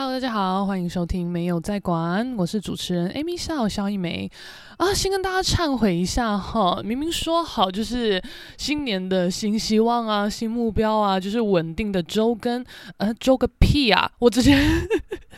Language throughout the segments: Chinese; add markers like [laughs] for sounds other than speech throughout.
Hello，大家好，欢迎收听没有在管，我是主持人 Amy 笑肖一枚啊，先跟大家忏悔一下哈，明明说好就是新年的新希望啊，新目标啊，就是稳定的周更，呃，周个屁啊，我之前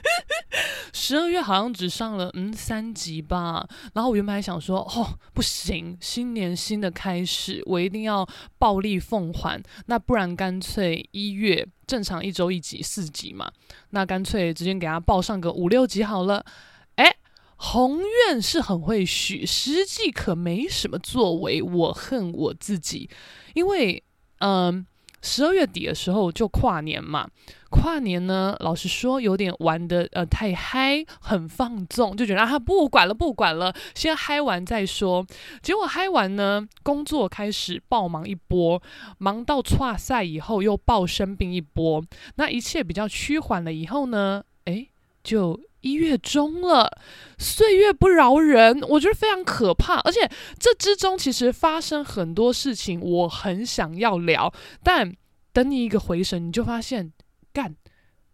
[laughs] 十二月好像只上了嗯三集吧，然后我原本还想说哦不行，新年新的开始，我一定要暴力奉还，那不然干脆一月。正常一周一集四集嘛，那干脆直接给他报上个五六集好了。哎，宏愿是很会许，实际可没什么作为。我恨我自己，因为嗯，十二月底的时候就跨年嘛。跨年呢，老实说有点玩的呃太嗨，很放纵，就觉得啊不管了不管了，先嗨完再说。结果嗨完呢，工作开始爆忙一波，忙到跨赛以后又爆生病一波。那一切比较趋缓了以后呢，诶，就一月中了，岁月不饶人，我觉得非常可怕。而且这之中其实发生很多事情，我很想要聊，但等你一个回神，你就发现。干，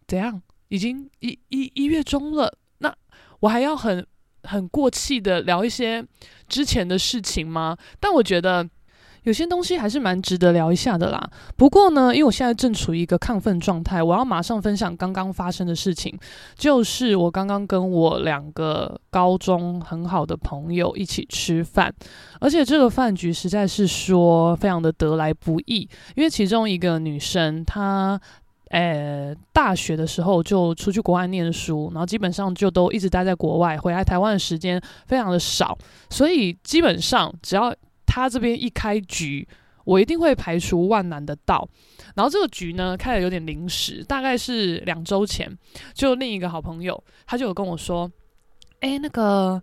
怎样？已经一一一月中了，那我还要很很过气的聊一些之前的事情吗？但我觉得有些东西还是蛮值得聊一下的啦。不过呢，因为我现在正处于一个亢奋状态，我要马上分享刚刚发生的事情，就是我刚刚跟我两个高中很好的朋友一起吃饭，而且这个饭局实在是说非常的得来不易，因为其中一个女生她。诶，大学的时候就出去国外念书，然后基本上就都一直待在国外，回来台湾的时间非常的少，所以基本上只要他这边一开局，我一定会排除万难的到。然后这个局呢，开得有点临时，大概是两周前，就另一个好朋友他就有跟我说，诶，那个。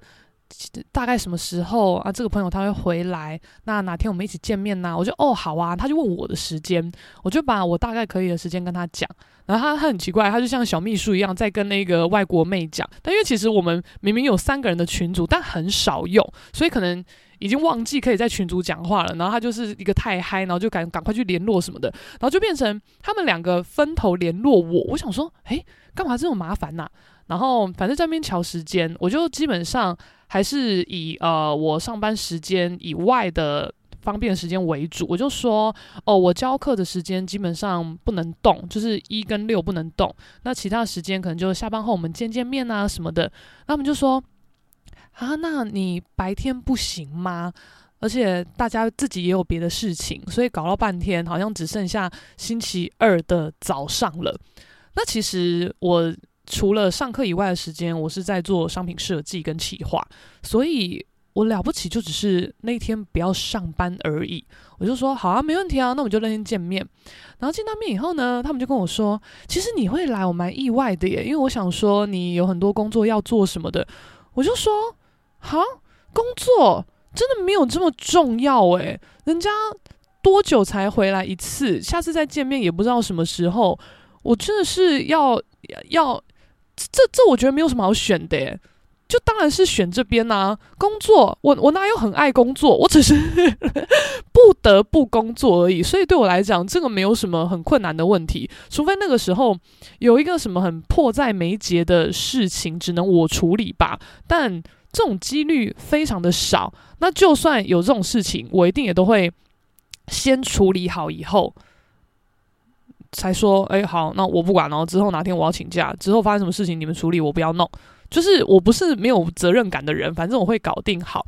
大概什么时候啊？这个朋友他会回来，那哪天我们一起见面呢？我就哦好啊，他就问我的时间，我就把我大概可以的时间跟他讲。然后他他很奇怪，他就像小秘书一样在跟那个外国妹讲。但因为其实我们明明有三个人的群组，但很少用，所以可能已经忘记可以在群组讲话了。然后他就是一个太嗨，然后就赶赶快去联络什么的，然后就变成他们两个分头联络我。我想说，诶，干嘛这么麻烦呐？然后反正在那边乔时间，我就基本上。还是以呃我上班时间以外的方便时间为主，我就说哦，我教课的时间基本上不能动，就是一跟六不能动，那其他时间可能就下班后我们见见面啊什么的。那他们就说啊，那你白天不行吗？而且大家自己也有别的事情，所以搞了半天，好像只剩下星期二的早上了。那其实我。除了上课以外的时间，我是在做商品设计跟企划，所以我了不起就只是那天不要上班而已。我就说好啊，没问题啊，那我们就那天见面。然后见到面以后呢，他们就跟我说，其实你会来，我蛮意外的耶，因为我想说你有很多工作要做什么的。我就说，哈，工作真的没有这么重要诶，人家多久才回来一次？下次再见面也不知道什么时候。我真的是要要。这这我觉得没有什么好选的耶，就当然是选这边呐、啊。工作，我我哪有很爱工作，我只是 [laughs] 不得不工作而已。所以对我来讲，这个没有什么很困难的问题，除非那个时候有一个什么很迫在眉睫的事情，只能我处理吧。但这种几率非常的少。那就算有这种事情，我一定也都会先处理好以后。才说，哎，好，那我不管了。之后哪天我要请假，之后发生什么事情你们处理，我不要弄。就是我不是没有责任感的人，反正我会搞定好。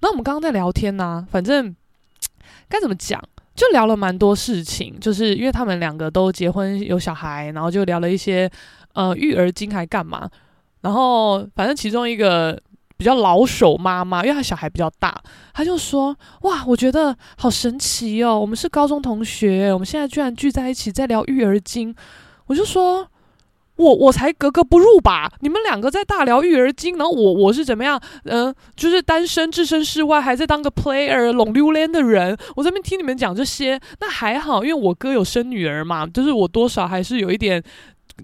那我们刚刚在聊天呢、反正 [tsk] 该怎么讲，就聊了蛮多事情。就是因为他们两个都结婚有小孩，然后就聊了一些呃育儿经还干嘛。然后反正其中一个。比较老手妈妈，因为她小孩比较大，她就说：“哇，我觉得好神奇哦！我们是高中同学，我们现在居然聚在一起在聊育儿经。”我就说：“我我才格格不入吧？你们两个在大聊育儿经，然后我我是怎么样？嗯、就是单身置身事外，还在当个 player 拢溜连的人。我这边听你们讲这些，那还好，因为我哥有生女儿嘛，就是我多少还是有一点。”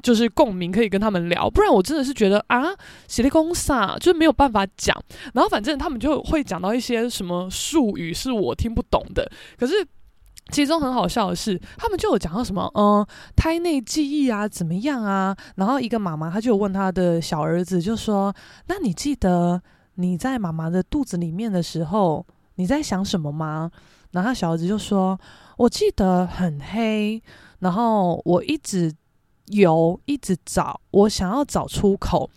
就是共鸣可以跟他们聊，不然我真的是觉得啊，写的公啥就是没有办法讲。然后反正他们就会讲到一些什么术语是我听不懂的，可是其中很好笑的是，他们就有讲到什么，嗯，胎内记忆啊，怎么样啊？然后一个妈妈，她就有问她的小儿子，就说：“那你记得你在妈妈的肚子里面的时候，你在想什么吗？”然后小儿子就说：“我记得很黑，然后我一直有，一直找，我想要找出口。”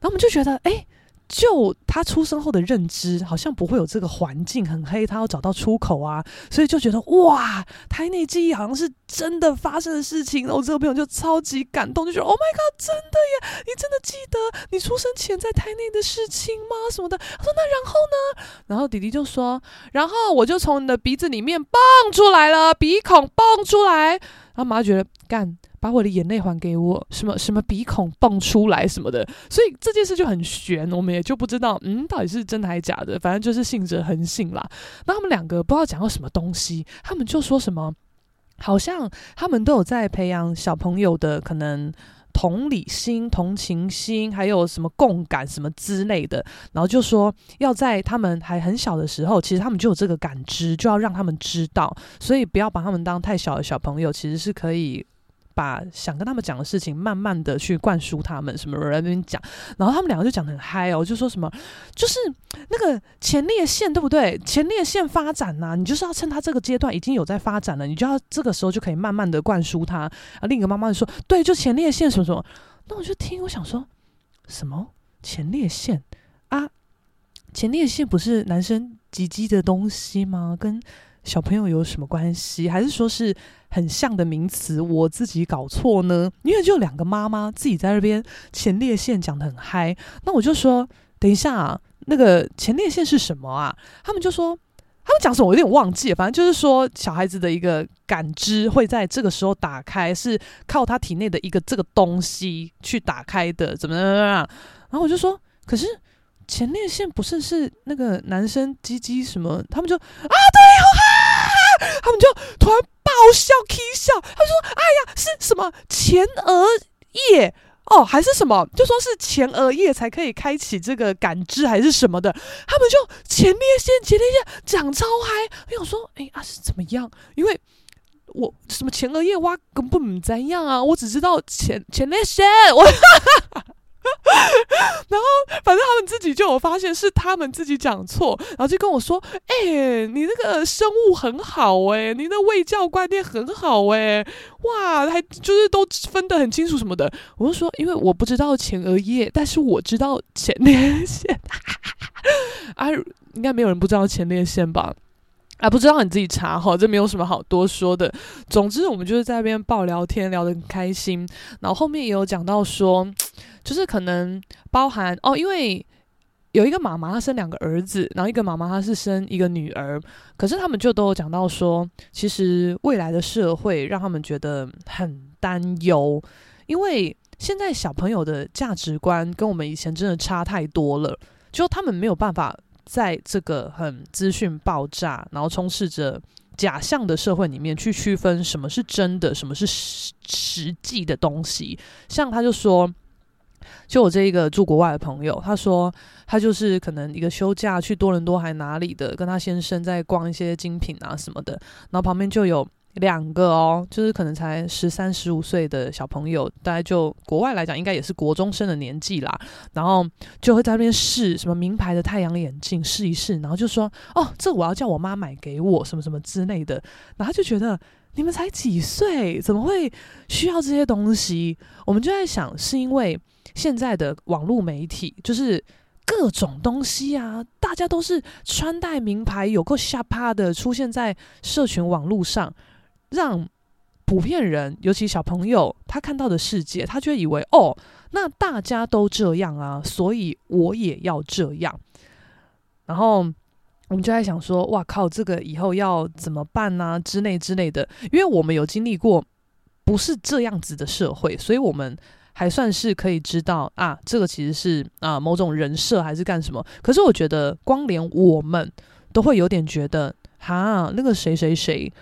然后我们就觉得，哎。就他出生后的认知，好像不会有这个环境很黑，他要找到出口啊，所以就觉得哇，胎内记忆好像是真的发生的事情。然后我这个朋友就超级感动，就觉得 Oh my God，真的耶！你真的记得你出生前在胎内的事情吗？什么的？他说那然后呢？然后弟弟就说，然后我就从你的鼻子里面蹦出来了，鼻孔蹦出来。然后妈觉得干。把我的眼泪还给我，什么什么鼻孔蹦出来什么的，所以这件事就很玄，我们也就不知道，嗯，到底是真的还是假的，反正就是信者恒信啦。那他们两个不知道讲到什么东西，他们就说什么，好像他们都有在培养小朋友的可能同理心、同情心，还有什么共感什么之类的，然后就说要在他们还很小的时候，其实他们就有这个感知，就要让他们知道，所以不要把他们当太小的小朋友，其实是可以。把想跟他们讲的事情，慢慢的去灌输他们，什么人在那边讲，然后他们两个就讲得很嗨哦，就说什么，就是那个前列腺对不对？前列腺发展呐、啊，你就是要趁他这个阶段已经有在发展了，你就要这个时候就可以慢慢的灌输他。啊，另一个妈妈就说，对，就前列腺什么什么。那我就听，我想说，什么前列腺啊？前列腺不是男生鸡鸡的东西吗？跟小朋友有什么关系？还是说是很像的名词？我自己搞错呢？因为就两个妈妈自己在那边前列腺讲的很嗨，那我就说等一下啊，那个前列腺是什么啊？他们就说他们讲什么我有点忘记了，反正就是说小孩子的一个感知会在这个时候打开，是靠他体内的一个这个东西去打开的，怎么怎么样？然后我就说，可是。前列腺不是是那个男生鸡鸡什么？他们就啊，对好嗨，他们就突然爆笑，k 笑。他说：“哎呀，是什么前额叶哦，还是什么？就说是前额叶才可以开启这个感知，还是什么的？他们就前列腺，前列腺讲超嗨。我想说，哎啊，是怎么样？因为我什么前额叶挖，根本不怎样啊，我只知道前前列腺，我。” [laughs] 然后，反正他们自己就有发现是他们自己讲错，然后就跟我说：“哎、你那个生物很好哎、你的卫教观念很好哎、哇，还就是都分得很清楚什么的。”我就说：“因为我不知道前额叶，但是我知道前列腺。[laughs] 啊，应该没有人不知道前列腺吧？啊，不知道你自己查哈，这没有什么好多说的。总之，我们就是在那边爆聊天，聊得很开心。然后后面也有讲到说。”就是可能包含哦，因为有一个妈妈她生两个儿子，然后一个妈妈她是生一个女儿，可是他们就都有讲到说，其实未来的社会让他们觉得很担忧，因为现在小朋友的价值观跟我们以前真的差太多了，就他们没有办法在这个很资讯爆炸，然后充斥着假象的社会里面去区分什么是真的，什么是实实际的东西，像他就说。就我这一个住国外的朋友，他说他就是可能一个休假去多伦多还哪里的，跟他先生在逛一些精品啊什么的，然后旁边就有两个哦，就是可能才十三十五岁的小朋友，大概就国外来讲应该也是国中生的年纪啦，然后就会在那边试什么名牌的太阳眼镜试一试，然后就说哦，这我要叫我妈买给我什么什么之类的，然后他就觉得。你们才几岁，怎么会需要这些东西？我们就在想，是因为现在的网络媒体就是各种东西啊，大家都是穿戴名牌，有够下趴的出现在社群网络上，让普遍人，尤其小朋友，他看到的世界，他就以为哦，那大家都这样啊，所以我也要这样，然后。我们就在想说，哇靠，这个以后要怎么办呢、啊？之类之类的，因为我们有经历过不是这样子的社会，所以我们还算是可以知道啊，这个其实是啊某种人设还是干什么。可是我觉得，光连我们都会有点觉得，哈，那个谁谁谁，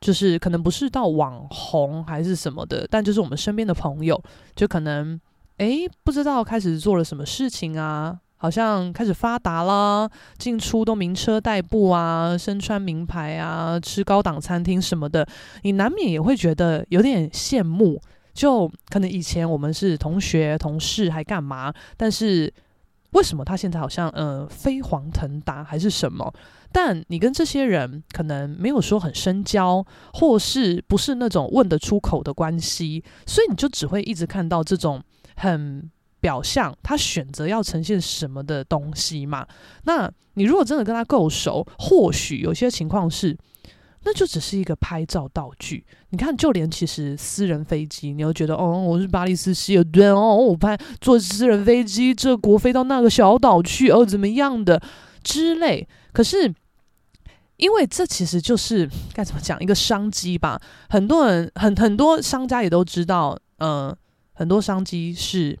就是可能不是到网红还是什么的，但就是我们身边的朋友，就可能诶不知道开始做了什么事情啊。好像开始发达啦，进出都名车代步啊，身穿名牌啊，吃高档餐厅什么的，你难免也会觉得有点羡慕。就可能以前我们是同学、同事，还干嘛？但是为什么他现在好像呃飞黄腾达还是什么？但你跟这些人可能没有说很深交，或是不是那种问得出口的关系，所以你就只会一直看到这种很表象，他选择要呈现什么的东西嘛。那你如果真的跟他够熟，或许有些情况是。那就只是一个拍照道具。你看，就连其实私人飞机，你又觉得哦，我是巴黎斯希尔顿哦，我拍坐私人飞机，这国飞到那个小岛去哦，怎么样的之类。可是，因为这其实就是该怎么讲一个商机吧。很多人很很多商家也都知道，嗯、呃，很多商机是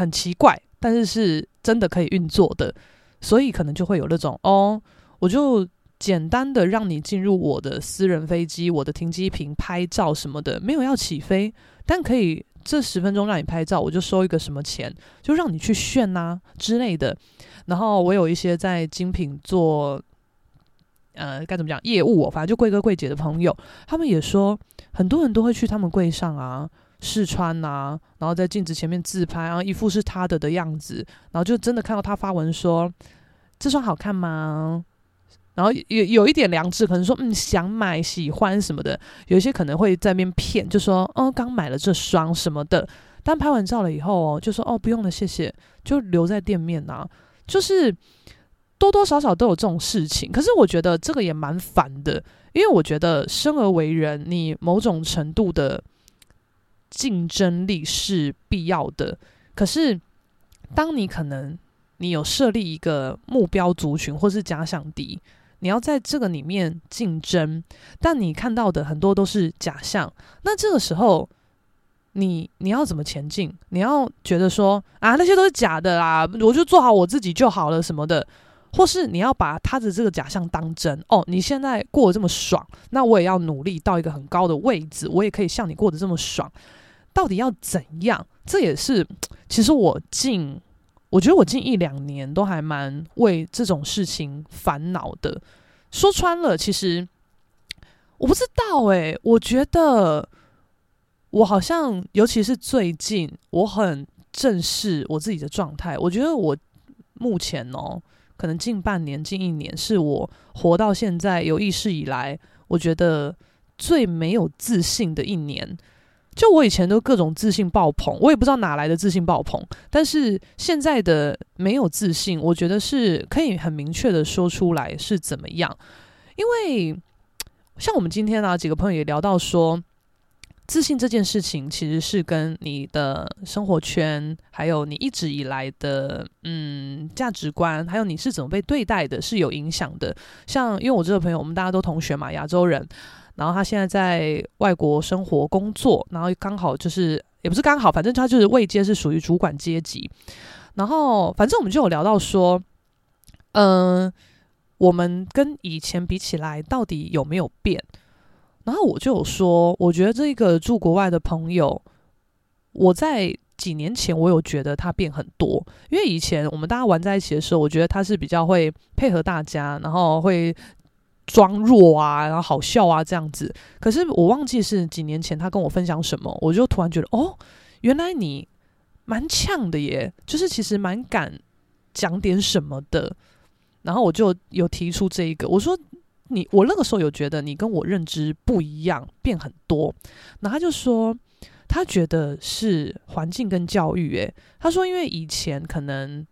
很奇怪，但是是真的可以运作的，所以可能就会有那种哦，我就。简单的让你进入我的私人飞机，我的停机坪拍照什么的，没有要起飞，但可以这十分钟让你拍照，我就收一个什么钱，就让你去炫啊之类的。然后我有一些在精品做，呃，该怎么讲业务哦，反正就柜哥柜姐的朋友，他们也说很多人都会去他们柜上啊试穿啊，然后在镜子前面自拍啊，一副是他的的样子，然后就真的看到他发文说这双好看吗？然后有有一点良知，可能说嗯想买喜欢什么的，有一些可能会在那边骗，就说哦刚买了这双什么的，但拍完照了以后哦，就说哦不用了谢谢，就留在店面呐、就是多多少少都有这种事情。可是我觉得这个也蛮烦的，因为我觉得生而为人，你某种程度的竞争力是必要的。可是当你可能你有设立一个目标族群或是假想敌。你要在这个里面竞争，但你看到的很多都是假象。那这个时候，你你要怎么前进？你要觉得说啊，那些都是假的啦，我就做好我自己就好了什么的，或是你要把他的这个假象当真哦。你现在过得这么爽，那我也要努力到一个很高的位置，我也可以像你过得这么爽。到底要怎样？这也是其实我近。我觉得我近一两年都还蛮为这种事情烦恼的。说穿了，其实我不知道诶，我觉得我好像，尤其是最近，我很正视我自己的状态。我觉得我目前哦，可能近半年、近一年，是我活到现在有意识以来，我觉得最没有自信的一年。就我以前都各种自信爆棚，我也不知道哪来的自信爆棚。但是现在的没有自信，我觉得是可以很明确的说出来是怎么样。因为像我们今天啊几个朋友也聊到说，自信这件事情其实是跟你的生活圈，还有你一直以来的嗯价值观，还有你是怎么被对待的，是有影响的。像因为我这个朋友，我们大家都同学嘛，亚洲人。然后他现在在外国生活工作，然后刚好就是也不是刚好，反正他就是位阶是属于主管阶级。然后反正我们就有聊到说，嗯、我们跟以前比起来到底有没有变？然后我就有说，我觉得这个住国外的朋友，我在几年前我有觉得他变很多，因为以前我们大家玩在一起的时候，我觉得他是比较会配合大家，然后会。装弱啊，然后好笑啊，这样子。可是我忘记是几年前他跟我分享什么，我就突然觉得，哦，原来你蛮呛的耶，就是其实蛮敢讲点什么的。然后我就有提出这一个，我说你，我那个时候有觉得你跟我认知不一样，变很多。然后他就说，他觉得是环境跟教育，诶，他说因为以前可能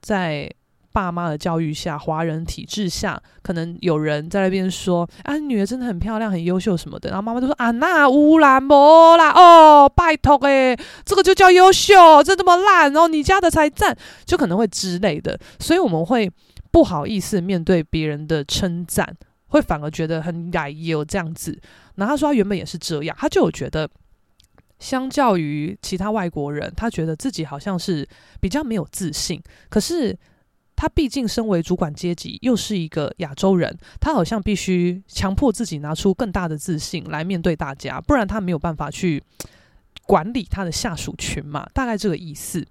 在。爸妈的教育下，华人体制下，可能有人在那边说：“啊，女儿真的很漂亮，很优秀什么的。”然后妈妈都说：“啊，那乌兰没啦，哦，拜托诶，这个就叫优秀，这这么烂，然后你家的才赞，就可能会之类的。”所以我们会不好意思面对别人的称赞，会反而觉得很矮油这样子。然后他说他原本也是这样，他就有觉得，相较于其他外国人，他觉得自己好像是比较没有自信，可是。他毕竟身为主管阶级，又是一个亚洲人，他好像必须强迫自己拿出更大的自信来面对大家，不然他没有办法去管理他的下属群嘛，大概这个意思。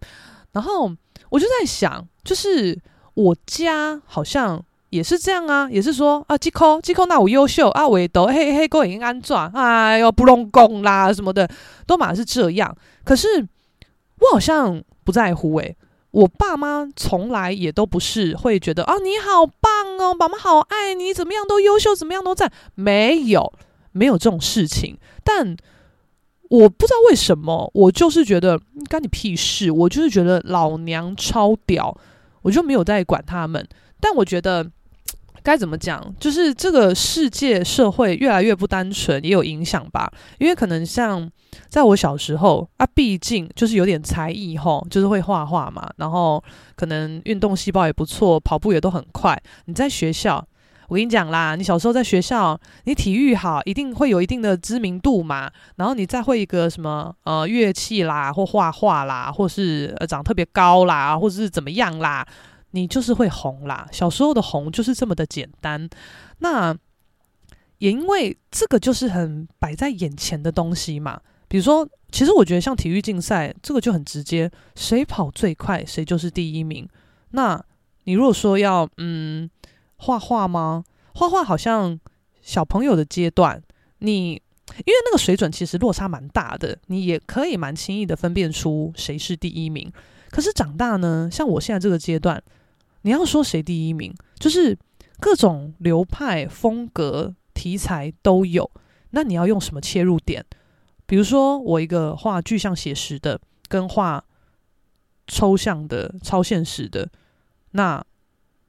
然后我就在想，就是我家好像也是这样啊，也是说啊，技科技科那我优秀啊，我都嘿嘿够已经安装，哎呦不隆功啦什么的，都嘛是这样。可是我好像不在乎诶、我爸妈从来也都不是会觉得啊，你好棒哦，爸妈好爱你，怎么样都优秀，怎么样都赞，没有没有这种事情。但我不知道为什么，我就是觉得干你屁事，我就是觉得老娘超屌，我就没有在管他们。但我觉得。该怎么讲？就是这个世界社会越来越不单纯，也有影响吧。因为可能像在我小时候啊，毕竟就是有点才艺吼，就是会画画嘛，然后可能运动细胞也不错，跑步也都很快。你在学校，我跟你讲啦，你小时候在学校，你体育好，一定会有一定的知名度嘛。然后你再会一个什么呃乐器啦，或画画啦，或是呃长特别高啦，或者是怎么样啦。你就是会红啦，小时候的红就是这么的简单。那也因为这个就是很摆在眼前的东西嘛。比如说，其实我觉得像体育竞赛，这个就很直接，谁跑最快，谁就是第一名。那你如果说要嗯画画吗？画画好像小朋友的阶段，你因为那个水准其实落差蛮大的，你也可以蛮轻易的分辨出谁是第一名。可是长大呢，像我现在这个阶段。你要说谁第一名，就是各种流派、风格、题材都有。那你要用什么切入点？比如说，我一个画具象写实的，跟画抽象的、超现实的，那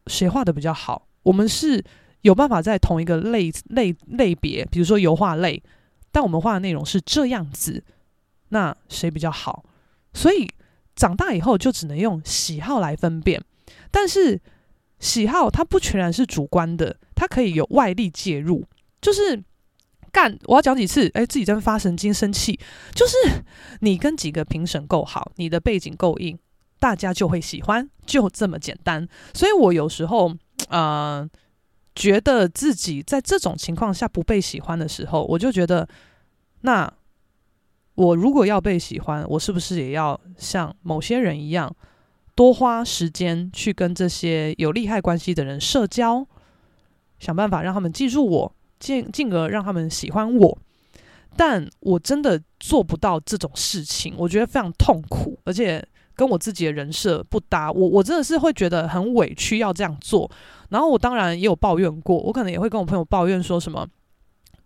谁画的比较好？我们是有办法在同一个类类类别，比如说油画类，但我们画的内容是这样子，那谁比较好？所以长大以后就只能用喜好来分辨。但是喜好它不全然是主观的，它可以有外力介入。就是干，我要讲几次，哎，自己真发神经生气。就是你跟几个评审够好，你的背景够硬，大家就会喜欢，就这么简单。所以我有时候，呃，觉得自己在这种情况下不被喜欢的时候，我就觉得，那我如果要被喜欢，我是不是也要像某些人一样？多花时间去跟这些有利害关系的人社交，想办法让他们记住我，进进而让他们喜欢我。但我真的做不到这种事情，我觉得非常痛苦，而且跟我自己的人设不搭。我我真的是会觉得很委屈要这样做。然后我当然也有抱怨过，我可能也会跟我朋友抱怨说什么。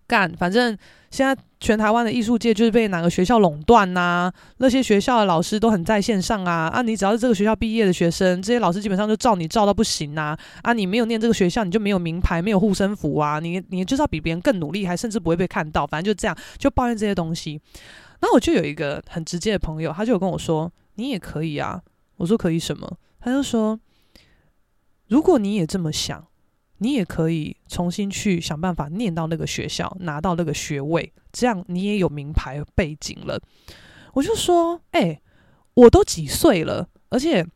干，反正现在全台湾的艺术界就是被哪个学校垄断呐？那些学校的老师都很在线上啊啊！你只要是这个学校毕业的学生，这些老师基本上就照你照到不行呐啊！你没有念这个学校，你就没有名牌，没有护身符啊！你你就是要比别人更努力，还甚至不会被看到。反正就这样，就抱怨这些东西。然后我就有一个很直接的朋友，他就有跟我说：“你也可以啊。”我说：“可以什么？”他就说：“如果你也这么想。”你也可以重新去想办法念到那个学校，拿到那个学位，这样你也有名牌背景了。我就说，哎、我都几岁了，而且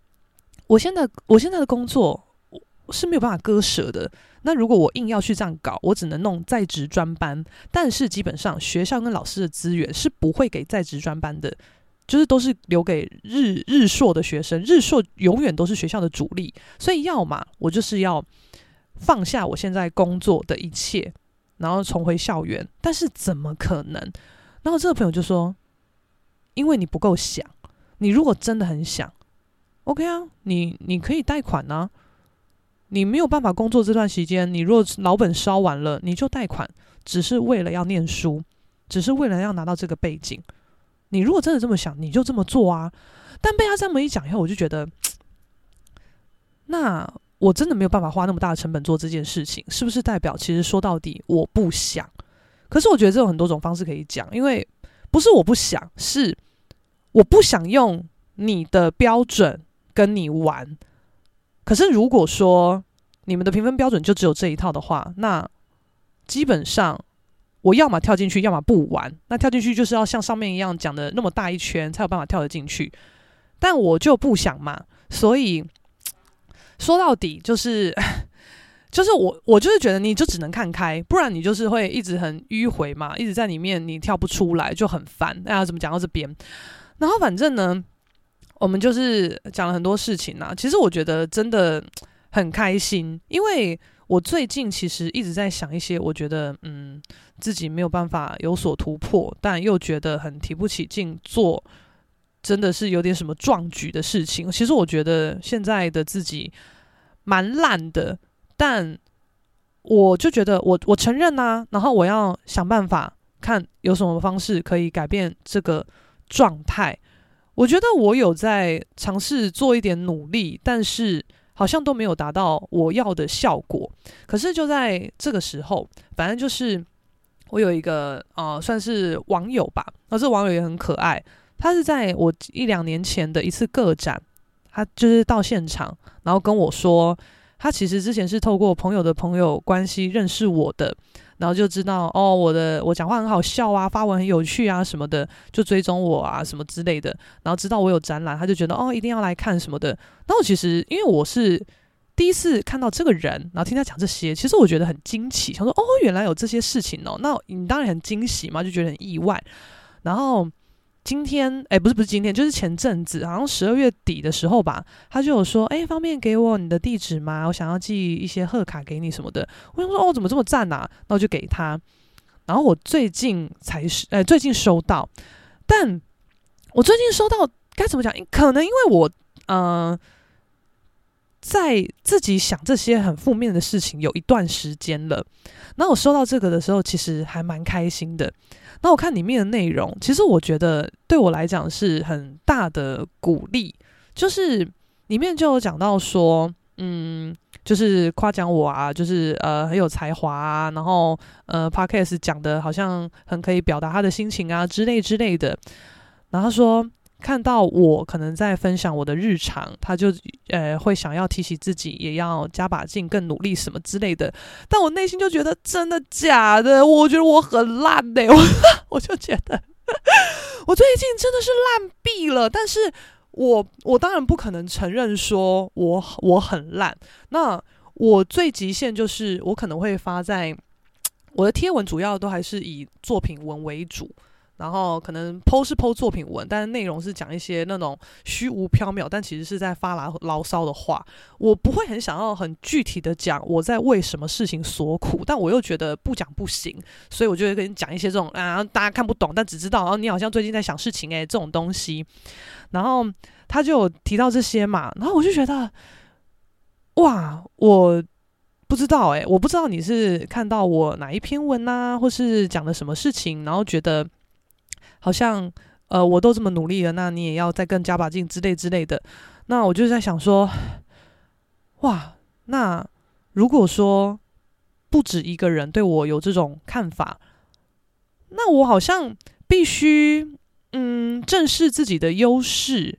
我现在我现在的工作是没有办法割舍的。那如果我硬要去这样搞，我只能弄在职专班。但是基本上学校跟老师的资源是不会给在职专班的，就是都是留给日日硕的学生，日硕永远都是学校的主力。所以要么我就是要。放下我现在工作的一切，然后重回校园，但是怎么可能？然后这个朋友就说：“因为你不够想，你如果真的很想，OK 啊，你你可以贷款啊。你没有办法工作这段时间，你若老本烧完了，你就贷款，只是为了要念书，只是为了要拿到这个背景。你如果真的这么想，你就这么做啊。但被他这么一讲以后，我就觉得，那。”我真的没有办法花那么大的成本做这件事情，是不是代表其实说到底我不想？可是我觉得这有很多种方式可以讲，因为不是我不想，是我不想用你的标准跟你玩。可是如果说你们的评分标准就只有这一套的话，那基本上我要么跳进去，要么不玩。那跳进去就是要像上面一样讲的那么大一圈才有办法跳得进去，但我就不想嘛，所以。说到底就是，[laughs] 就是我我就是觉得你就只能看开，不然你就是会一直很迂回嘛，一直在里面你跳不出来就很烦。那要怎么讲到这边？然后反正呢，我们就是讲了很多事情呐。其实我觉得真的很开心，因为我最近其实一直在想一些我觉得嗯自己没有办法有所突破，但又觉得很提不起劲做，真的是有点什么壮举的事情。其实我觉得现在的自己蛮烂的，但我就觉得我我承认呐、然后我要想办法看有什么方式可以改变这个状态。我觉得我有在尝试做一点努力，但是好像都没有达到我要的效果。可是就在这个时候，反正就是我有一个呃，算是网友吧，那这网友也很可爱。他是在我一两年前的一次个展，他就是到现场，然后跟我说，他其实之前是透过朋友的朋友关系认识我的。然后就知道哦，我的我讲话很好笑啊，发文很有趣啊什么的，就追踪我啊什么之类的。然后知道我有展览，他就觉得哦，一定要来看什么的。那我其实因为我是第一次看到这个人，然后听他讲这些，其实我觉得很惊奇，想说哦，原来有这些事情哦。那你当然很惊喜嘛，就觉得很意外。然后。今天哎，不是不是今天，就是前阵子，好像十二月底的时候吧，他就有说，哎，方便给我你的地址吗？我想要寄一些贺卡给你什么的。我想说，哦，怎么这么赞呐、啊？那我就给他。然后我最近才是，哎，最近收到，但我最近收到该怎么讲？可能因为我，嗯、在自己想这些很负面的事情有一段时间了。那我收到这个的时候，其实还蛮开心的。那我看里面的内容，其实我觉得对我来讲是很大的鼓励。就是里面就有讲到说，嗯，就是夸奖我啊，就是呃很有才华啊，然后呃 Podcast 讲的好像很可以表达他的心情啊之类之类的。然后他说。看到我可能在分享我的日常，他就呃会想要提醒自己也要加把劲、更努力什么之类的。但我内心就觉得真的假的？我觉得我很烂呢、我 [laughs] 我就觉得 [laughs] 我最近真的是烂毙了。但是我我当然不可能承认说我我很烂。那我最极限就是我可能会发在 [tsk] 我的贴文，主要都还是以作品文为主。然后可能 po 是 po 作品文，但是内容是讲一些那种虚无缥缈，但其实是在发牢牢骚的话。我不会很想要很具体的讲我在为什么事情所苦，但我又觉得不讲不行，所以我就会跟你讲一些这种啊，大家看不懂，但只知道哦，你好像最近在想事情诶，这种东西。然后他就有提到这些嘛，然后我就觉得哇，我不知道诶，我不知道你是看到我哪一篇文啊，或是讲了什么事情，然后觉得。好像，呃，我都这么努力了，那你也要再更加把劲之类之类的。那我就在想说，哇，那如果说不止一个人对我有这种看法，那我好像必须，嗯，正视自己的优势。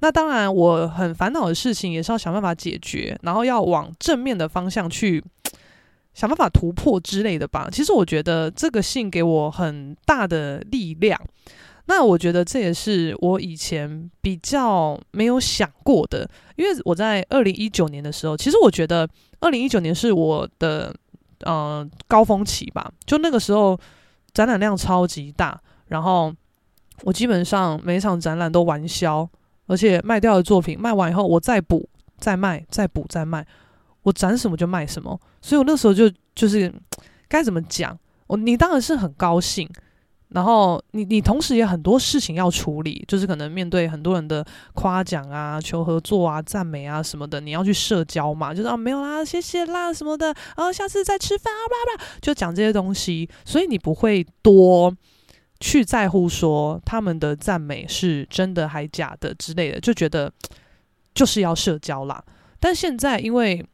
那当然，我很烦恼的事情也是要想办法解决，然后要往正面的方向去。想办法突破之类的吧。其实我觉得这个信给我很大的力量。那我觉得这也是我以前比较没有想过的。因为我在二零一九年的时候，其实我觉得二零一九年是我的呃高峰期吧。就那个时候展览量超级大，然后我基本上每一场展览都完销，而且卖掉的作品卖完以后，我再补、再卖、再补、再卖。我展什么就卖什么，所以我那时候就就是该怎么讲，我你当然是很高兴，然后你你同时也很多事情要处理，就是可能面对很多人的夸奖啊、求合作啊、赞美啊什么的，你要去社交嘛，就是啊没有啦，谢谢啦什么的，然后下次再吃饭啊，吧吧，就讲这些东西，所以你不会多去在乎说他们的赞美是真的还假的之类的，就觉得就是要社交啦。但现在因为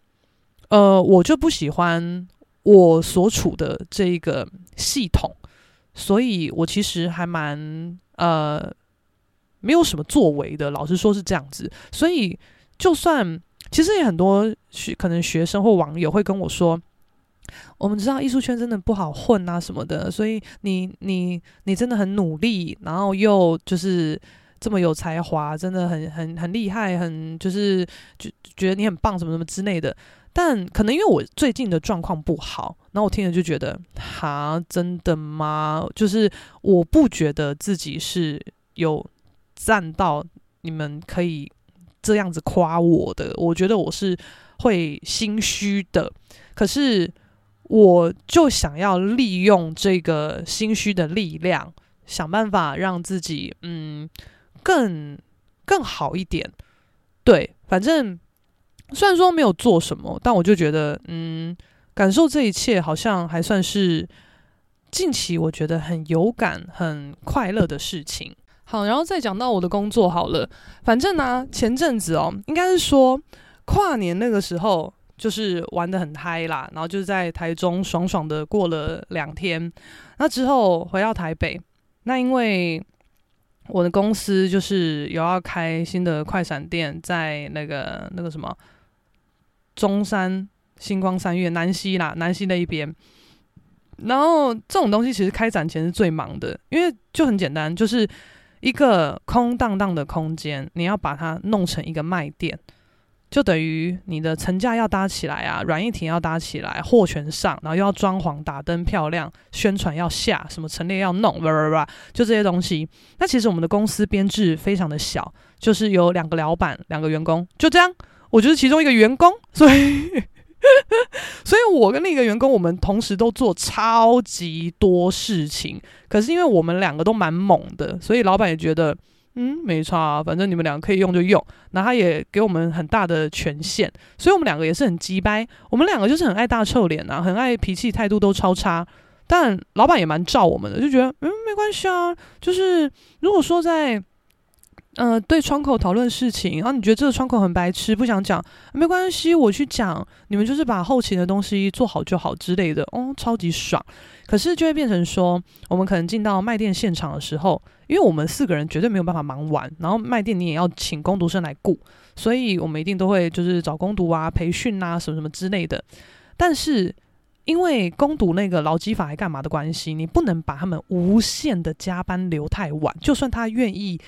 呃，我就不喜欢我所处的这一个系统，所以我其实还蛮呃没有什么作为的。老实说是这样子，所以就算其实也很多学可能学生或网友会跟我说，我们知道艺术圈真的不好混啊什么的，所以你你你真的很努力，然后又就是这么有才华，真的很很很厉害，很就是就觉得你很棒什么什么之类的。但可能因为我最近的状况不好，然后我听了就觉得，哈，真的吗？就是我不觉得自己是有赞到你们可以这样子夸我的，我觉得我是会心虚的。可是，我就想要利用这个心虚的力量，想办法让自己嗯更更好一点。对，反正虽然说没有做什么，但我就觉得嗯，感受这一切好像还算是近期我觉得很有感、很快乐的事情。好，然后再讲到我的工作好了。反正呢、前阵子哦，应该是说跨年那个时候，就是玩得很嗨啦。然后就是在台中爽爽的过了两天。那之后回到台北，那因为我的公司就是有要开新的快闪店，在那个那个什么中山星光三月南溪啦，南溪那一边。然后这种东西其实开展前是最忙的，因为就很简单，就是。一个空荡荡的空间，你要把它弄成一个卖店，就等于你的层架要搭起来啊，软硬体要搭起来，货全上，然后又要装潢、打灯漂亮，宣传要下，什么陈列要弄，就这些东西。那其实我们的公司编制非常的小，就是有两个老板，两个员工，就这样。我就是其中一个员工，[laughs] 所以。所以，我跟另一个员工，我们同时都做超级多事情。可是，因为我们两个都蛮猛的，所以老板也觉得，嗯，没差啊，反正你们两个可以用就用。那他也给我们很大的权限，所以我们两个也是很鸡掰。我们两个就是很爱大臭脸啊，很爱脾气，态度都超差。但老板也蛮照我们的，就觉得，嗯，没关系啊。就是如果说在。嗯、对窗口讨论事情，然后你觉得这个窗口很白痴，不想讲，没关系，我去讲。你们就是把后勤的东西做好就好之类的，哦，超级爽。可是就会变成说，我们可能进到卖店现场的时候，因为我们四个人绝对没有办法忙完，然后卖店你也要请工读生来顾，所以我们一定都会就是找工读啊、培训啊什么什么之类的。但是因为工读那个劳基法还干嘛的关系，你不能把他们无限的加班留太晚，就算他愿意。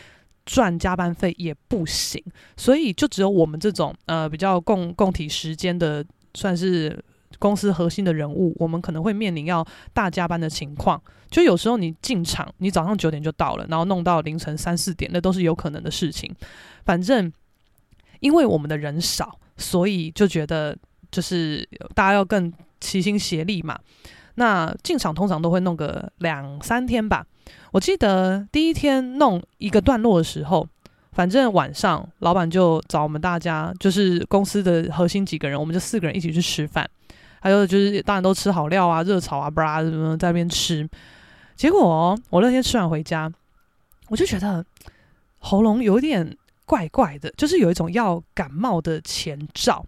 赚加班费也不行，所以就只有我们这种呃比较共共体时间的，算是公司核心的人物，我们可能会面临要大加班的情况。就有时候你进场，你早上九点就到了，然后弄到凌晨三四点，那都是有可能的事情。反正因为我们的人少，所以就觉得就是大家要更齐心协力嘛。那进场通常都会弄个两三天吧。我记得第一天弄一个段落的时候，反正晚上老板就找我们大家，就是公司的核心几个人，我们就四个人一起去吃饭。还有就是当然都吃好料啊，热炒啊，不啦什么在那边吃。结果，我那天吃完回家，我就觉得喉咙有点怪怪的，就是有一种要感冒的前兆。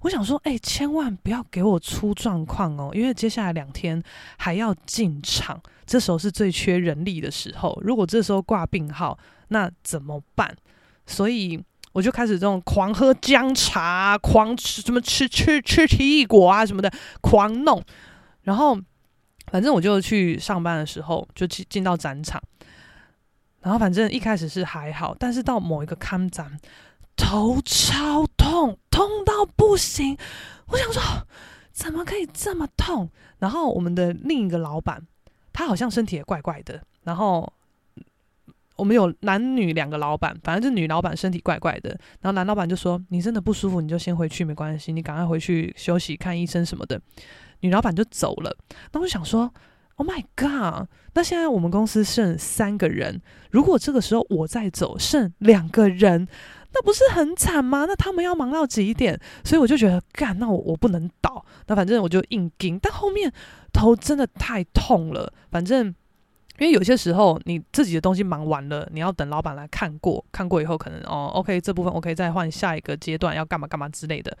我想说，哎、千万不要给我出状况哦，因为接下来两天还要进场，这时候是最缺人力的时候。如果这时候挂病号，那怎么办？所以我就开始这种狂喝姜茶，狂吃什么吃吃吃奇异果啊什么的，狂弄。然后反正我就去上班的时候，就进进到展场，然后反正一开始是还好，但是到某一个看展。头超痛，痛到不行。我想说，怎么可以这么痛？然后我们的另一个老板，他好像身体也怪怪的。然后我们有男女两个老板，反正就女老板身体怪怪的。然后男老板就说：“你真的不舒服，你就先回去，没关系，你赶快回去休息，看医生什么的。”女老板就走了。那我想说：“Oh my god！那现在我们公司剩三个人，如果这个时候我再走，剩两个人。”那不是很惨吗？那他们要忙到几点？所以我就觉得，干，那我我不能倒。那反正我就硬盯。但后面头真的太痛了。反正因为有些时候你自己的东西忙完了，你要等老板来看过，看过以后可能哦，OK，这部分我可以再换下一个阶段要干嘛干嘛之类的。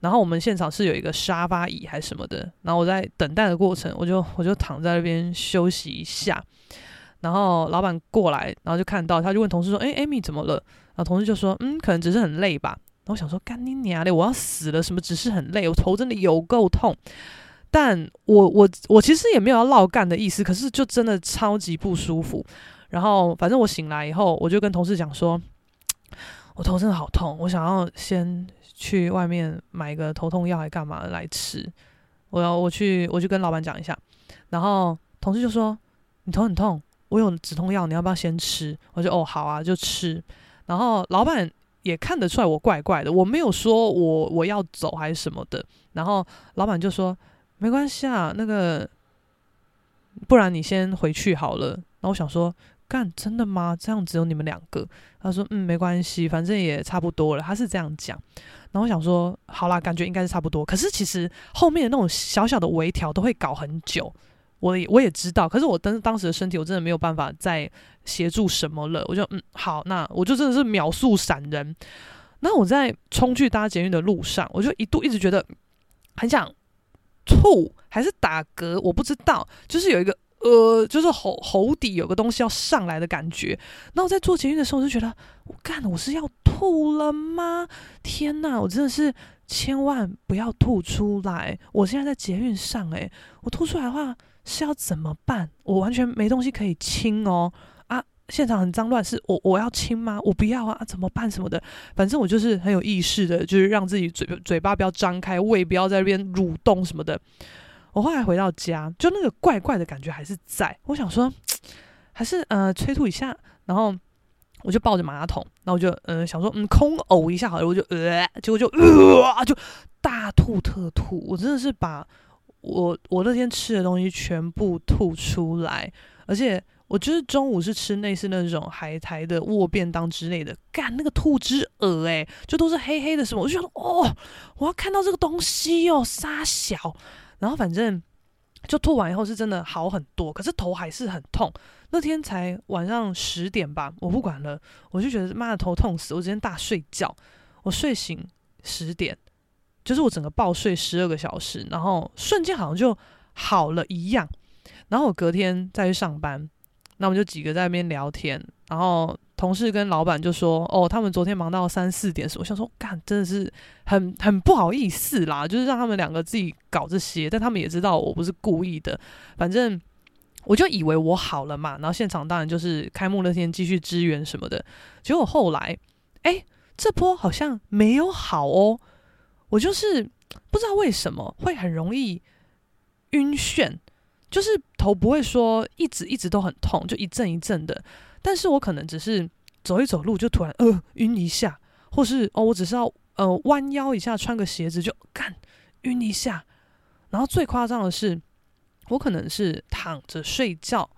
然后我们现场是有一个沙发椅还是什么的。然后我在等待的过程，我就我就躺在那边休息一下。然后老板过来，然后就看到，他就问同事说：“诶，Amy 怎么了？”然后同事就说：“嗯，可能只是很累吧。”然后我想说：“干你娘的，我要死了！什么只是很累？我头真的有够痛。”但我我我其实也没有要烙干的意思，可是就真的超级不舒服。然后反正我醒来以后，我就跟同事讲说：“我头真的好痛，我想要先去外面买个头痛药，还干嘛来吃？我要我去我去跟老板讲一下。”然后同事就说：“你头很痛。”我有止痛药，你要不要先吃？我就哦好啊，就吃。然后老板也看得出来我怪怪的，我没有说我我要走还是什么的。然后老板就说没关系啊，那个不然你先回去好了。然后我想说，干真的吗？这样只有你们两个？他说嗯，没关系，反正也差不多了。他是这样讲。然后我想说，好啦，感觉应该是差不多。可是其实后面的那种小小的微调都会搞很久，我也我也知道。可是我当当时的身体，我真的没有办法再协助什么了。我就嗯，好，那我就真的是秒速闪人。那我在冲去搭捷运的路上，我就一度一直觉得很想吐，还是打嗝，我不知道，就是有一个。呃，就是喉喉底有个东西要上来的感觉。那我在坐捷运的时候，我就觉得，我干，我是要吐了吗？天哪，我真的是千万不要吐出来！我现在在捷运上，诶，我吐出来的话是要怎么办？我完全没东西可以清哦。现场很脏乱，是我我要清吗？我不要啊，怎么办？什么的，反正我就是很有意识的，就是让自己嘴嘴巴不要张开，胃不要在那边蠕动什么的。我后来回到家，就那个怪怪的感觉还是在。我想说，[tsk] 还是呃催吐一下，然后我就抱着马桶，然后我就呃想说嗯空呕一下好了，我就呃结果就呃就大吐特吐，我真的是把我我那天吃的东西全部吐出来，而且我就是中午是吃类似那种海苔的握便当之类的，干那个吐之恶诶、就都是黑黑的什么，我就想哦，我要看到这个东西哦，沙小。然后反正就吐完以后是真的好很多，可是头还是很痛。那天才晚上十点吧，我不管了，我就觉得妈的头痛死。我今天大睡觉，我睡醒十点，就是我整个暴睡十二个小时，然后瞬间好像就好了一样。然后我隔天再去上班，那我们就几个在那边聊天，然后。同事跟老板就说：“哦，他们昨天忙到三四点，我想说，干，真的是很很不好意思啦，就是让他们两个自己搞这些，但他们也知道我不是故意的。反正我就以为我好了嘛，然后现场当然就是开幕那天继续支援什么的。结果后来，哎，这波好像没有好哦。我就是不知道为什么会很容易晕眩，就是头不会说一直一直都很痛，就一阵一阵的。”但是我可能只是走一走路就突然呃晕一下，或是哦我只是要呃弯腰一下穿个鞋子就干晕一下，然后最夸张的是我可能是躺着睡觉，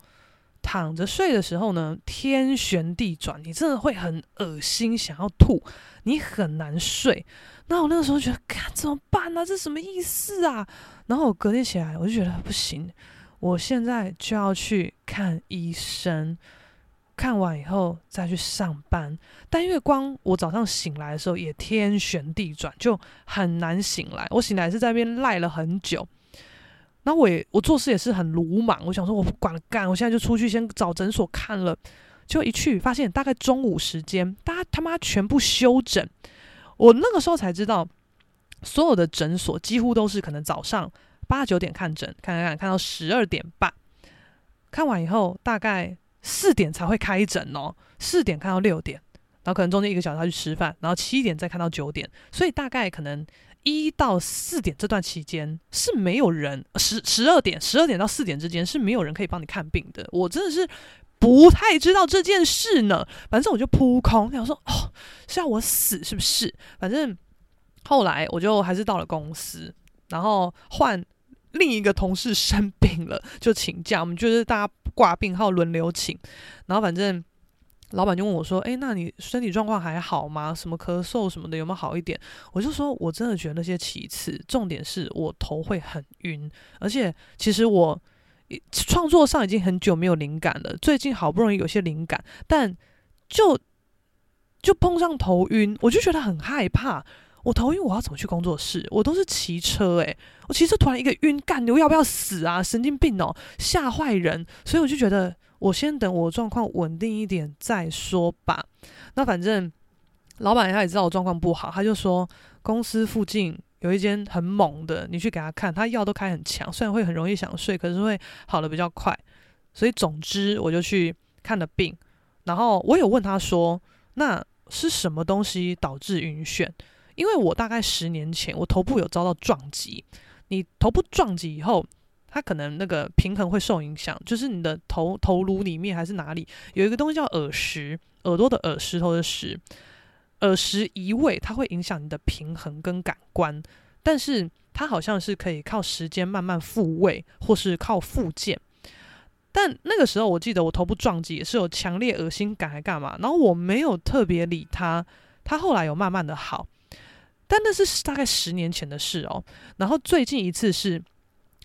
躺着睡的时候呢天旋地转，你真的会很恶心想要吐，你很难睡。那我那个时候觉得干怎么办呢？这什么意思啊？然后我隔天起来我就觉得不行，我现在就要去看医生。看完以后再去上班，但因为光我早上醒来的时候也天旋地转，就很难醒来。我醒来是在那边赖了很久，那我也我做事也是很鲁莽，我想说我不管干，我现在就出去先找诊所看了。就一去发现大概中午时间，大家他妈全部休诊。我那个时候才知道，所有的诊所几乎都是可能早上八九点看诊，看看看看到十二点半，看完以后大概。四点才会开诊哦，四点看到六点，然后可能中间一个小时他去吃饭，然后七点再看到九点，所以大概可能一到四点这段期间是没有人，十十二点十二点到四点之间是没有人可以帮你看病的。我真的是不太知道这件事呢，反正我就扑空，想说哦是要我死是不是？反正后来我就还是到了公司，然后换另一个同事生病了就请假，我们就是大家。挂病号轮流请，然后反正老板就问我说：“诶，那你身体状况还好吗？什么咳嗽什么的有没有好一点？”我就说：“我真的觉得那些其次，重点是我头会很晕，而且其实我创作上已经很久没有灵感了，最近好不容易有些灵感，但就就碰上头晕，我就觉得很害怕。”我头晕，我要怎么去工作室？我都是骑车诶、我骑车突然一个晕，干，你要不要死啊？神经病哦，吓坏人！所以我就觉得，我先等我状况稳定一点再说吧。那反正老板他也知道我状况不好，他就说公司附近有一间很猛的，你去给他看，他药都开很强，虽然会很容易想睡，可是会好的比较快。所以总之我就去看了病，然后我有问他说，那是什么东西导致晕眩？因为我大概十年前，我头部有遭到撞击。你头部撞击以后，它可能那个平衡会受影响。就是你的头头颅里面还是哪里有一个东西叫耳石，耳朵的耳，石头的石，耳石移位，它会影响你的平衡跟感官。但是它好像是可以靠时间慢慢复位，或是靠复健。但那个时候我记得我头部撞击也是有强烈恶心感，还干嘛？然后我没有特别理它，它后来有慢慢的好。但那是大概十年前的事哦。然后最近一次是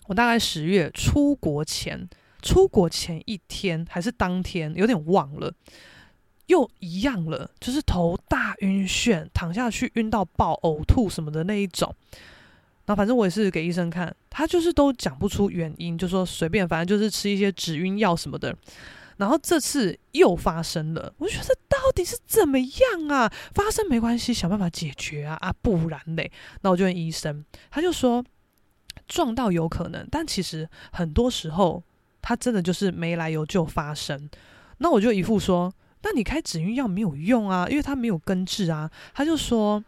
我大概十月出国前，出国前一天还是当天，有点忘了，又一样了，就是头大晕眩，躺下去晕到爆，呕吐什么的那一种。然后反正我也是给医生看，他就是都讲不出原因，就说随便，反正就是吃一些止晕药什么的。然后这次又发生了，我就觉得到底是怎么样啊？发生没关系，想办法解决啊啊，不然嘞。那我就问医生，他就说撞到有可能，但其实很多时候他真的就是没来由就发生。那我就一副说，那你开止晕药没有用啊，因为他没有根治啊。他就说。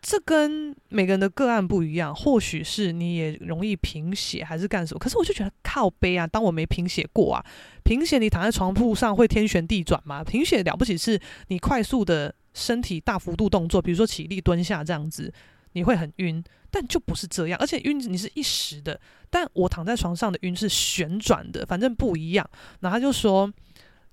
这跟每个人的个案不一样，或许是你也容易贫血，还是干什么？可是我就觉得靠背啊，当我没贫血过啊，贫血你躺在床铺上会天旋地转吗？贫血了不起是你快速的身体大幅度动作，比如说起立蹲下这样子，你会很晕，但就不是这样，而且晕你是一时的，但我躺在床上的晕是旋转的，反正不一样。然后他就说。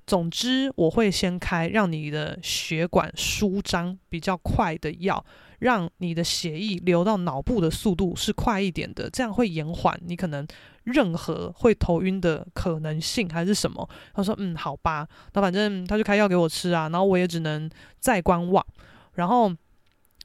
总之，我会先开让你的血管舒张比较快的药，让你的血液流到脑部的速度是快一点的，这样会延缓你可能任何会头晕的可能性还是什么。他说：“嗯，好吧。”那反正他就开药给我吃啊，然后我也只能再观望，然后。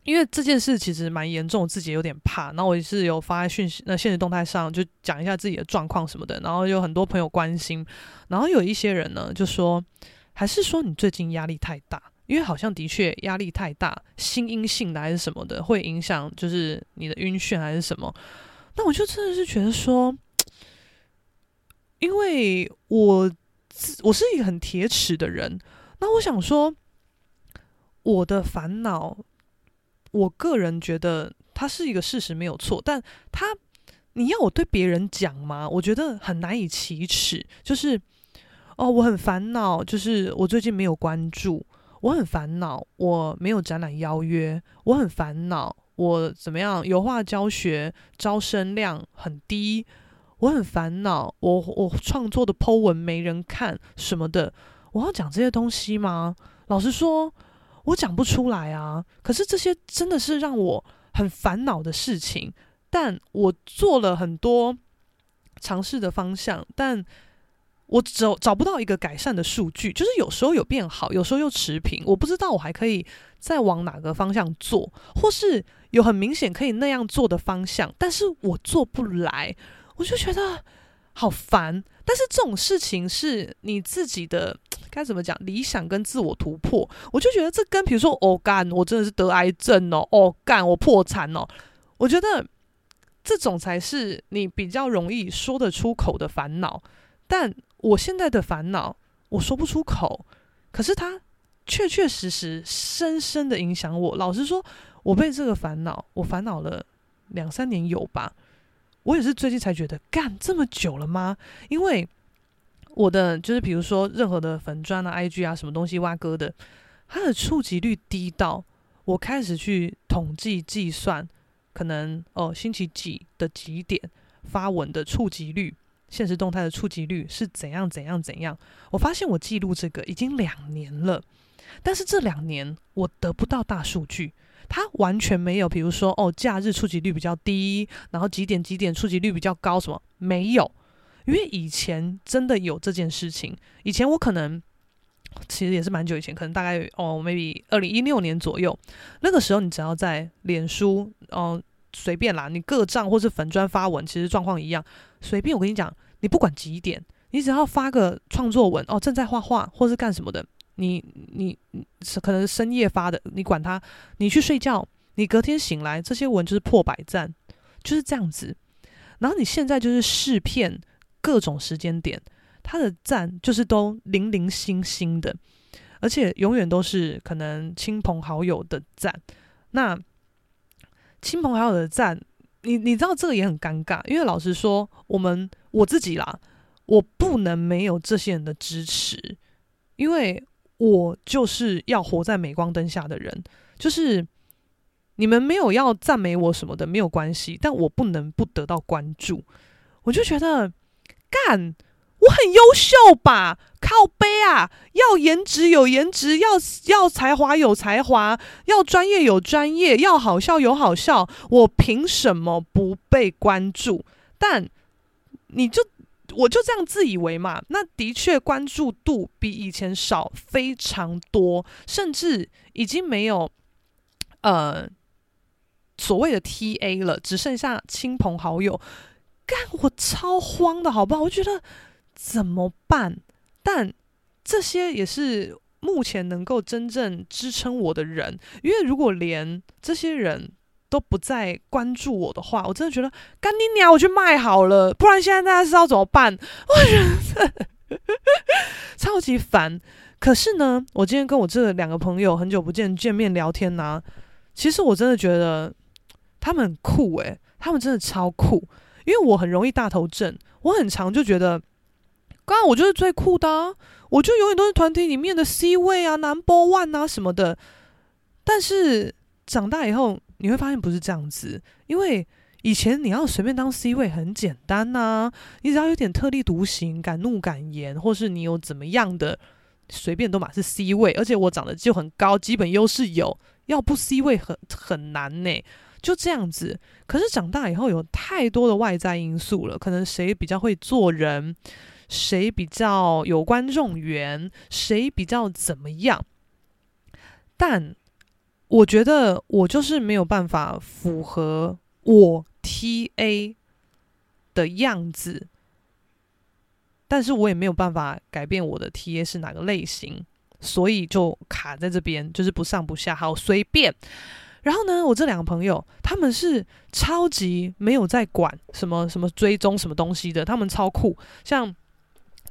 因为这件事其实蛮严重，自己有点怕。然后我也是有发讯息，那现实动态上就讲一下自己的状况什么的。然后有很多朋友关心，然后有一些人呢就说，还是说你最近压力太大，因为好像的确压力太大，心因性的还是什么的，会影响就是你的晕眩还是什么。那我就真的是觉得说，因为我我是一个很铁齿的人，那我想说我的烦恼。我个人觉得它是一个事实没有错，但他你要我对别人讲吗？我觉得很难以启齿。就是哦，我很烦恼，就是我最近没有关注，我很烦恼，我没有展览邀约，我很烦恼，我怎么样？油画教学招生量很低，我很烦恼，我我创作的 po 文没人看什么的，我要讲这些东西吗？老实说。我讲不出来啊，可是这些真的是让我很烦恼的事情。但我做了很多尝试的方向，但我找找不到一个改善的数据，就是有时候有变好，有时候又持平。我不知道我还可以再往哪个方向做，或是有很明显可以那样做的方向，但是我做不来，我就觉得好烦。但是这种事情是你自己的。该怎么讲？理想跟自我突破，我就觉得这跟比如说，哦干，我真的是得癌症哦，哦干，我破产哦。我觉得这种才是你比较容易说得出口的烦恼。但我现在的烦恼，我说不出口，可是它确确实实深深的影响我。老实说，我被这个烦恼，我烦恼了两三年有吧。我也是最近才觉得，干这么久了吗？因为。我的就是比如说任何的粉砖啊、IG 啊什么东西挖哥的，它的触及率低到我开始去统计计算，可能哦星期几的几点发文的触及率、现实动态的触及率是怎样怎样怎样。我发现我记录这个已经两年了，但是这两年我得不到大数据，它完全没有，比如说哦假日触及率比较低，然后几点几点触及率比较高，什么没有。因为以前真的有这件事情，以前我可能其实也是蛮久以前，可能大概哦，maybe 二零一六年左右，那个时候你只要在脸书，哦、随便啦，你个账或是粉专发文，其实状况一样，随便。我跟你讲，你不管几点，你只要发个创作文，哦，正在画画或是干什么的，你你是可能深夜发的，你管他，你去睡觉，你隔天醒来，这些文就是破百赞，就是这样子。然后你现在就是试片。各种时间点，他的赞就是都零零星星的，而且永远都是可能亲朋好友的赞。那亲朋好友的赞，你你知道这个也很尴尬，因为老实说，我们我自己啦，我不能没有这些人的支持，因为我就是要活在镁光灯下的人，就是你们没有要赞美我什么的没有关系，但我不能不得到关注，我就觉得干。我很优秀吧？靠背啊！要颜值有颜值，要要才华有才华，要专业有专业，要好笑有好笑。我凭什么不被关注？但你就我就这样自以为嘛？那的确关注度比以前少非常多，甚至已经没有呃所谓的 TA 了，只剩下亲朋好友。干，我超慌的好不好？我觉得。怎么办？但这些也是目前能够真正支撑我的人，因为如果连这些人都不再关注我的话，我真的觉得干你娘，我去卖好了，不然现在大家知道怎么办？我觉得 [laughs] 超级烦。可是呢，我今天跟我这两个朋友很久不见见面聊天呐、其实我真的觉得他们很酷诶、他们真的超酷，因为我很容易大头症，我很常就觉得。刚刚我就是最酷的啊，我就永远都是团体里面的 C 位啊，Number One 啊什么的。但是长大以后你会发现不是这样子，因为以前你要随便当 C 位很简单呐，你只要有点特立独行、敢怒敢言，或是你有怎么样的，随便都嘛是 C 位。而且我长得就很高，基本优势有，要不 C 位很很难呢。就这样子。可是长大以后有太多的外在因素了，可能谁比较会做人。谁比较有观众缘，谁比较怎么样？但我觉得我就是没有办法符合我 TA 的样子，但是我也没有办法改变我的 TA 是哪个类型，所以就卡在这边，就是不上不下，好随便。然后呢，我这两个朋友他们是超级没有在管什么什么追踪什么东西的，他们超酷，像。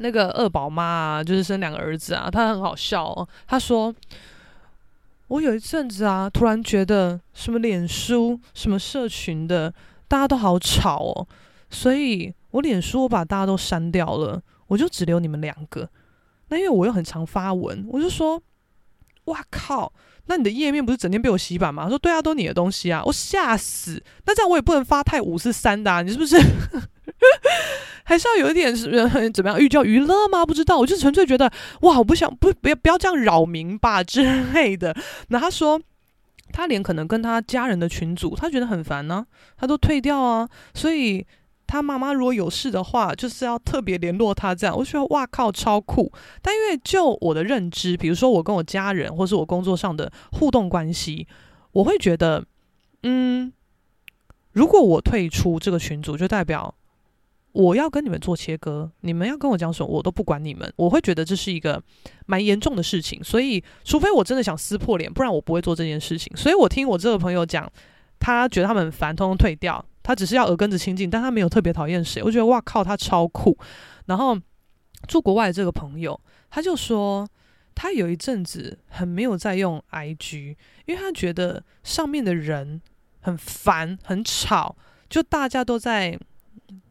那个二宝妈啊，就是生两个儿子啊，她很好笑哦。她说：“我有一阵子啊，突然觉得什么脸书、什么社群的，大家都好吵哦，所以我脸书我把大家都删掉了，我就只留你们两个。那因为我又很常发文，我就说：哇靠！那你的页面不是整天被我洗版吗？说对啊，都你的东西啊，我吓死。那这样我也不能发太五四三的啊，你是不是？” [laughs] 还是要有一点是怎么样寓教于乐吗？不知道，我就纯粹觉得哇，我不想不不要不要这样扰民吧之类的。那他说，他连可能跟他家人的群组，他觉得很烦呢、他都退掉啊。所以他妈妈如果有事的话，就是要特别联络他这样。我觉得哇靠，超酷。但因为就我的认知，比如说我跟我家人或是我工作上的互动关系，我会觉得，嗯，如果我退出这个群组，就代表。我要跟你们做切割，你们要跟我讲什么，我都不管你们。我会觉得这是一个蛮严重的事情，所以除非我真的想撕破脸，不然我不会做这件事情。所以我听我这个朋友讲，他觉得他们烦，通通退掉。他只是要耳根子清净，但他没有特别讨厌谁。我觉得哇靠，他超酷。然后住国外的这个朋友，他就说他有一阵子很没有在用 IG，因为他觉得上面的人很烦、很吵，就大家都在。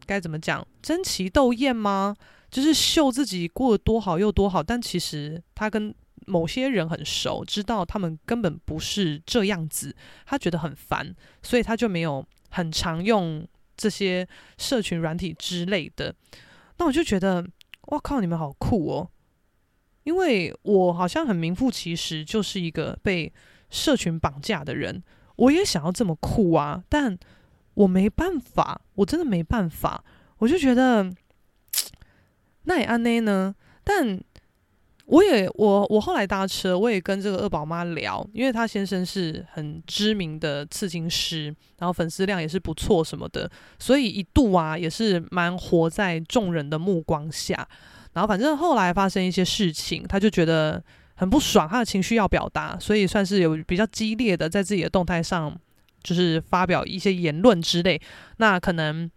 该怎么讲？争奇斗艳吗？就是秀自己过得多好又多好，但其实他跟某些人很熟，知道他们根本不是这样子，他觉得很烦，所以他就没有很常用这些社群软体之类的。那我就觉得，哇靠，你们好酷哦！因为我好像很名副其实就是一个被社群绑架的人，我也想要这么酷啊，但。我没办法，我真的没办法。我就觉得，[tsk] 那也安内呢？但我也我我后来搭车，我也跟这个二宝妈聊，因为她先生是很知名的刺青师，然后粉丝量也是不错什么的，所以一度啊也是蛮活在众人的目光下。然后反正后来发生一些事情，她就觉得很不爽，她的情绪要表达，所以算是有比较激烈的在自己的动态上。就是发表一些言论之类，那可能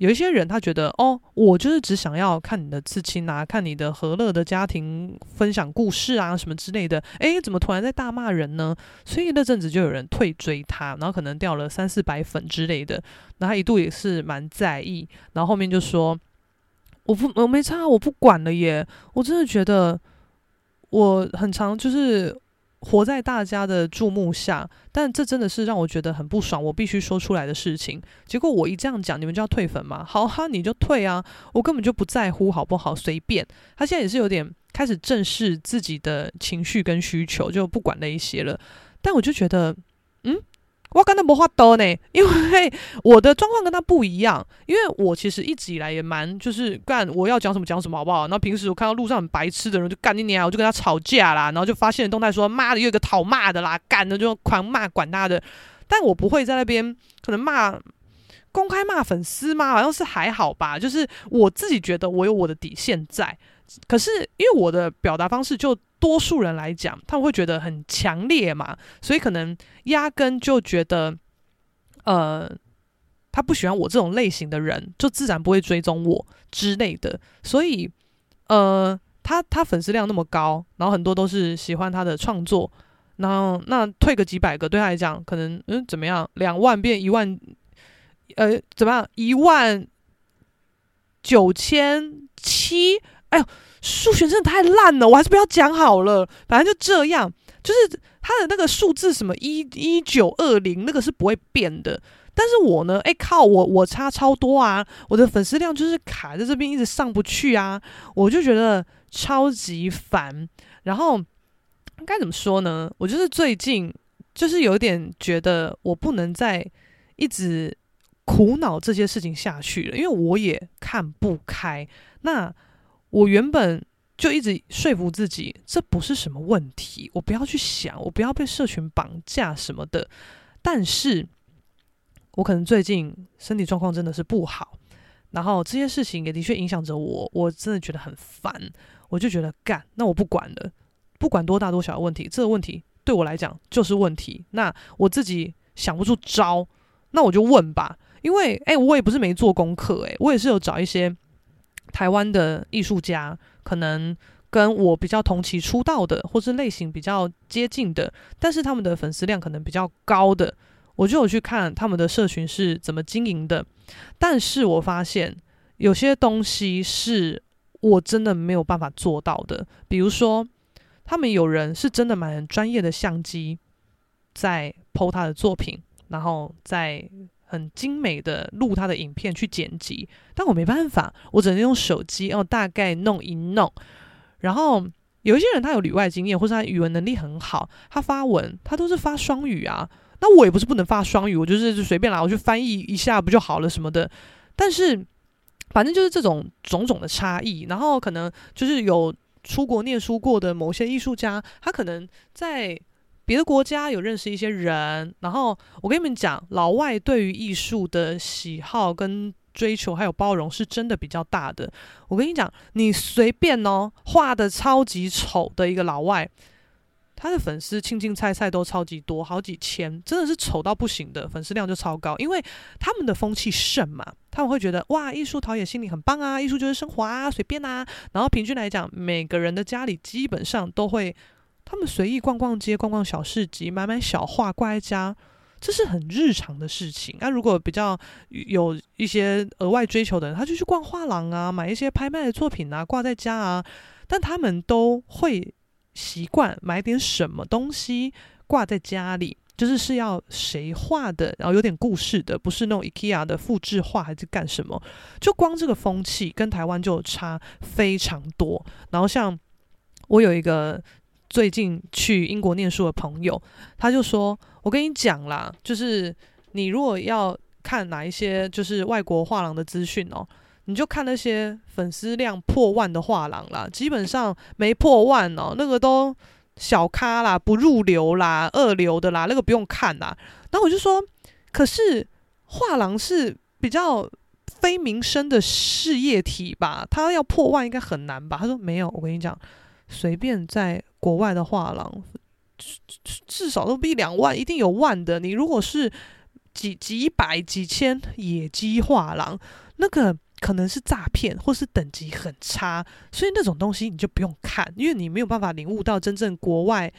有一些人他觉得哦，我就是只想要看你的刺青啊，看你的和乐的家庭分享故事啊什么之类的。诶，怎么突然在大骂人呢？所以那阵子就有人退追他，然后可能掉了三四百粉之类的。然后他一度也是蛮在意，然后后面就说我不我没差，我不管了耶。我真的觉得我很常就是。活在大家的注目下，但这真的是让我觉得很不爽，我必须说出来的事情。结果我一这样讲，你们就要退粉吗？好哈，你就退啊，我根本就不在乎，好不好？随便。他现在也是有点开始正视自己的情绪跟需求，就不管那一些了。但我就觉得，嗯。我跟他没话多呢，[laughs] 因为我的状况跟他不一样。因为我其实一直以来也蛮就是干我要讲什么讲什么，好不好？然后平时我看到路上很白痴的人就干你娘，我就跟他吵架啦，然后就发现动态说妈的，又一个讨骂的啦，干的就狂骂管他的。但我不会在那边可能骂公开骂粉丝吗？好像是还好吧，就是我自己觉得我有我的底线在。可是因为我的表达方式就。多数人来讲，他们会觉得很强烈嘛，所以可能压根就觉得，呃，他不喜欢我这种类型的人，就自然不会追踪我之类的。所以，呃，他他粉丝量那么高，然后很多都是喜欢他的创作，然后那退个几百个对他来讲，可能嗯怎么样，两万变一万，呃，怎么样，一万九千七，哎呦。数学真的太烂了，我还是不要讲好了。反正就这样，就是他的那个数字什么一一九二零，那个是不会变的。但是我呢，哎靠，我我差超多啊！我的粉丝量就是卡在这边，一直上不去啊！我就觉得超级烦。然后该怎么说呢？我就是最近就是有点觉得我不能再一直苦恼这些事情下去了，因为我也看不开。那。我原本就一直说服自己，这不是什么问题，我不要去想，我不要被社群绑架什么的。但是，我可能最近身体状况真的是不好，然后这些事情也的确影响着我，我真的觉得很烦。我就觉得干，那我不管了，不管多大多小的问题，这个问题对我来讲就是问题。那我自己想不出招，那我就问吧。因为，诶，我也不是没做功课，诶，我也是有找一些。台湾的艺术家可能跟我比较同期出道的，或是类型比较接近的，但是他们的粉丝量可能比较高的，我就有去看他们的社群是怎么经营的。但是我发现有些东西是我真的没有办法做到的，比如说他们有人是真的买很专业的相机在 po 他的作品，然后在。很精美的录他的影片去剪辑，但我没办法，我只能用手机，然后大概弄一弄。然后有一些人他有旅外经验，或者他语文能力很好，他发文他都是发双语啊。那我也不是不能发双语，我就是就随便来，我去翻译一下不就好了什么的。但是反正就是这种种种的差异，然后可能就是有出国念书过的某些艺术家，他可能在。别的国家有认识一些人，然后我跟你们讲，老外对于艺术的喜好跟追求还有包容是真的比较大的。我跟你讲，你随便哦，画的超级丑的一个老外，他的粉丝青青菜菜都超级多，好几千，真的是丑到不行的，粉丝量就超高。因为他们的风气盛嘛，他们会觉得哇，艺术陶冶心灵很棒啊，艺术就是生活啊，随便啊。然后平均来讲，每个人的家里基本上都会。他们随意逛逛街、逛逛小市集、买买小画挂在家，这是很日常的事情。那、如果比较有一些额外追求的人，他就去逛画廊啊，买一些拍卖的作品啊，挂在家啊。但他们都会习惯买点什么东西挂在家里，就是是要谁画的，然后有点故事的，不是那种 IKEA 的复制画还是干什么。就光这个风气跟台湾就差非常多。然后像我有一个。最近去英国念书的朋友，他就说：“我跟你讲啦，就是你如果要看哪一些就是外国画廊的资讯哦，你就看那些粉丝量破万的画廊啦，基本上没破万哦，那个都小咖啦，不入流啦，二流的啦，那个不用看啦。”然后我就说：“可是画廊是比较非民生的事业体吧？他要破万应该很难吧？”他说：“没有，我跟你讲，随便在。”国外的画廊至至少都比两万，一定有万的。你如果是几几百几千野鸡画廊，那个可能是诈骗，或是等级很差，所以那种东西你就不用看，因为你没有办法领悟到真正国外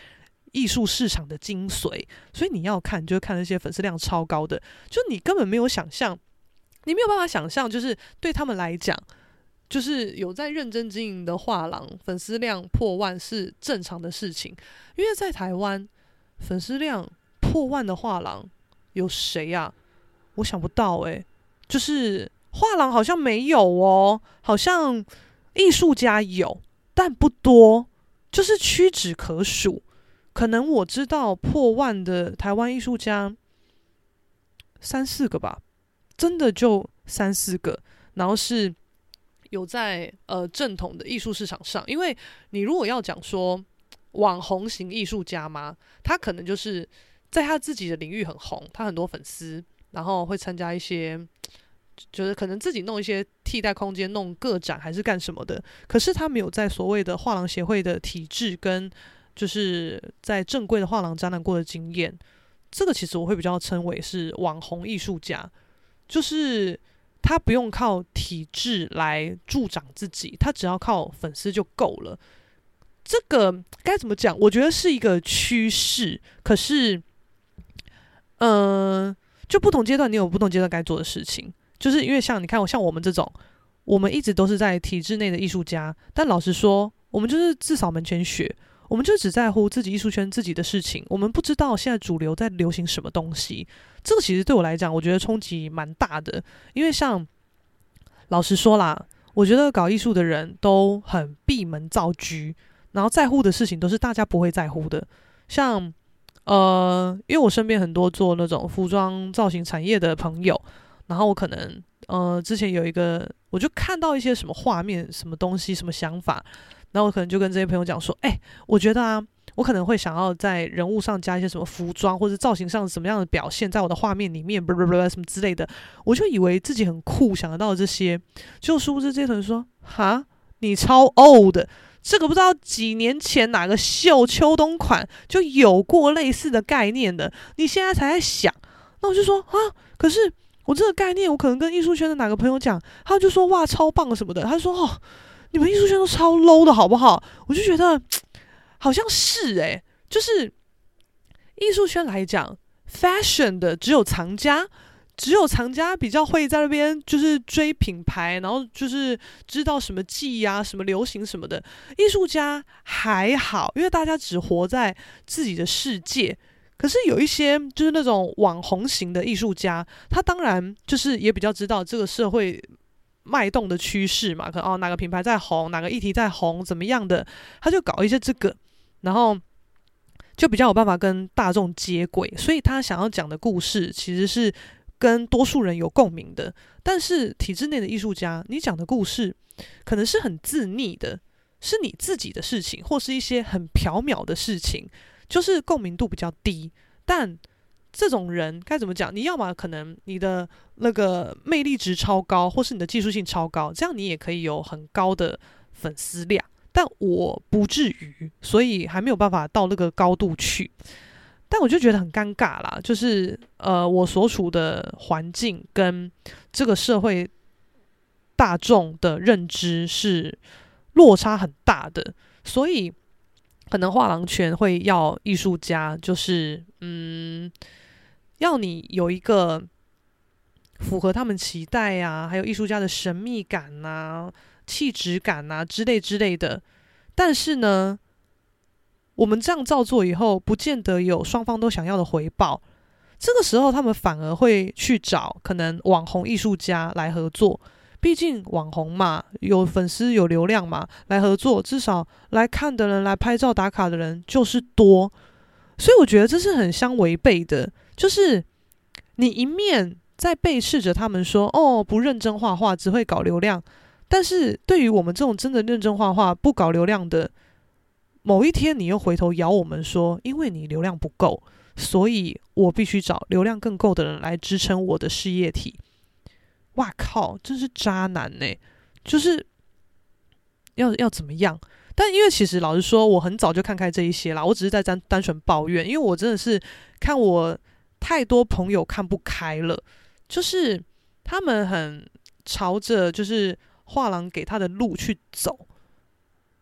艺术市场的精髓。所以你要看，就看那些粉丝量超高的，就你根本没有想象，你没有办法想象，就是对他们来讲，就是有在认真经营的画廊，粉丝量破万是正常的事情。因为在台湾，粉丝量破万的画廊有谁呀？我想不到诶，就是画廊好像没有哦，好像艺术家有，但不多，就是屈指可数。可能我知道破万的台湾艺术家三四个吧，真的就三四个，然后是有在呃正统的艺术市场上。因为你如果要讲说网红型艺术家嘛，他可能就是在他自己的领域很红，他很多粉丝。然后会参加一些，就是可能自己弄一些替代空间，弄个展还是干什么的。可是他没有在所谓的画廊协会的体制跟就是在正规的画廊展览过的经验。这个其实我会比较称为是网红艺术家，就是他不用靠体制来助长自己，他只要靠粉丝就够了。这个该怎么讲？我觉得是一个趋势。可是，嗯、就不同阶段，你有不同阶段该做的事情。就是因为像你看，像我们这种，我们一直都是在体制内的艺术家。但老实说，我们就是自扫门前雪，我们就只在乎自己艺术圈自己的事情。我们不知道现在主流在流行什么东西。这个其实对我来讲，我觉得冲击蛮大的。因为像老实说啦，我觉得搞艺术的人都很闭门造车，然后在乎的事情都是大家不会在乎的，像。呃，因为我身边很多做那种服装造型产业的朋友，然后我可能呃之前有一个，我就看到一些什么画面、什么东西、什么想法，然后我可能就跟这些朋友讲说，哎，我觉得啊，我可能会想要在人物上加一些什么服装或者造型上什么样的表现，在我的画面里面，不不不什么之类的，我就以为自己很酷，想得到这些，就殊不知这些同学说，哈，你超 old。这个不知道几年前哪个秀秋冬款就有过类似的概念的，你现在才在想，那我就说啊，可是我这个概念，我可能跟艺术圈的哪个朋友讲，他就说哇超棒什么的，他说哦，你们艺术圈都超 low 的好不好？我就觉得好像是诶，就是艺术圈来讲，fashion 的只有藏家。只有藏家比较会在那边，就是追品牌，然后就是知道什么季呀、什么流行什么的。艺术家还好，因为大家只活在自己的世界。可是有一些就是那种网红型的艺术家，他当然就是也比较知道这个社会脉动的趋势嘛。可能哦，哪个品牌在红，哪个议题在红，怎么样的，他就搞一些这个，然后就比较有办法跟大众接轨。所以他想要讲的故事其实是。跟多数人有共鸣的，但是体制内的艺术家，你讲的故事可能是很自溺的，是你自己的事情，或是一些很缥缈的事情，就是共鸣度比较低。但这种人该怎么讲？你要么可能你的那个魅力值超高，或是你的技术性超高，这样你也可以有很高的粉丝量。但我不至于，所以还没有办法到那个高度去。但我就觉得很尴尬啦，就是呃，我所处的环境跟这个社会大众的认知是落差很大的，所以可能画廊圈会要艺术家，就是嗯，要你有一个符合他们期待呀，还有艺术家的神秘感呐、气质感呐之类之类的，但是呢。我们这样照做以后，不见得有双方都想要的回报。这个时候，他们反而会去找可能网红艺术家来合作。毕竟网红嘛，有粉丝有流量嘛，来合作，至少来看的人、来拍照打卡的人就是多。所以我觉得这是很相违背的。就是你一面在背斥着他们说：“哦，不认真画画，只会搞流量。”但是对于我们这种真的认真画画、不搞流量的，某一天，你又回头咬我们说，因为你流量不够，所以我必须找流量更够的人来支撑我的事业体。哇靠，真是渣男呢！就是要要怎么样？但因为其实老实说，我很早就看开这一些啦，我只是在单单纯抱怨，因为我真的是看我太多朋友看不开了，就是他们很朝着就是画廊给他的路去走。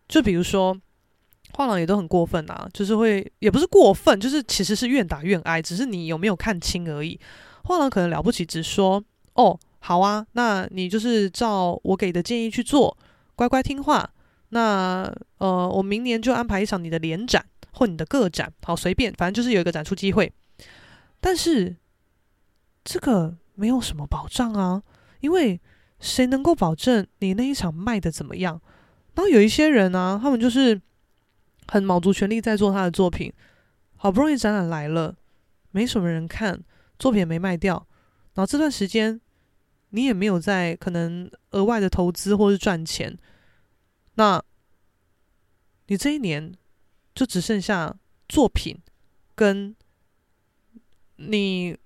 就比如说，画廊也都很过分啊，就是会也不是过分，就是其实是愿打愿挨，只是你有没有看清而已。画廊可能了不起，只说哦，好啊，那你就是照我给的建议去做，乖乖听话。那呃，我明年就安排一场你的联展或你的个展，好随便，反正就是有一个展出机会。但是这个没有什么保障啊，因为谁能够保证你那一场卖的怎么样？然后有一些人啊，他们就是很卯足全力在做他的作品，好不容易展览来了，没什么人看，作品也没卖掉，然后这段时间你也没有在可能额外的投资或是赚钱，那你这一年就只剩下作品跟你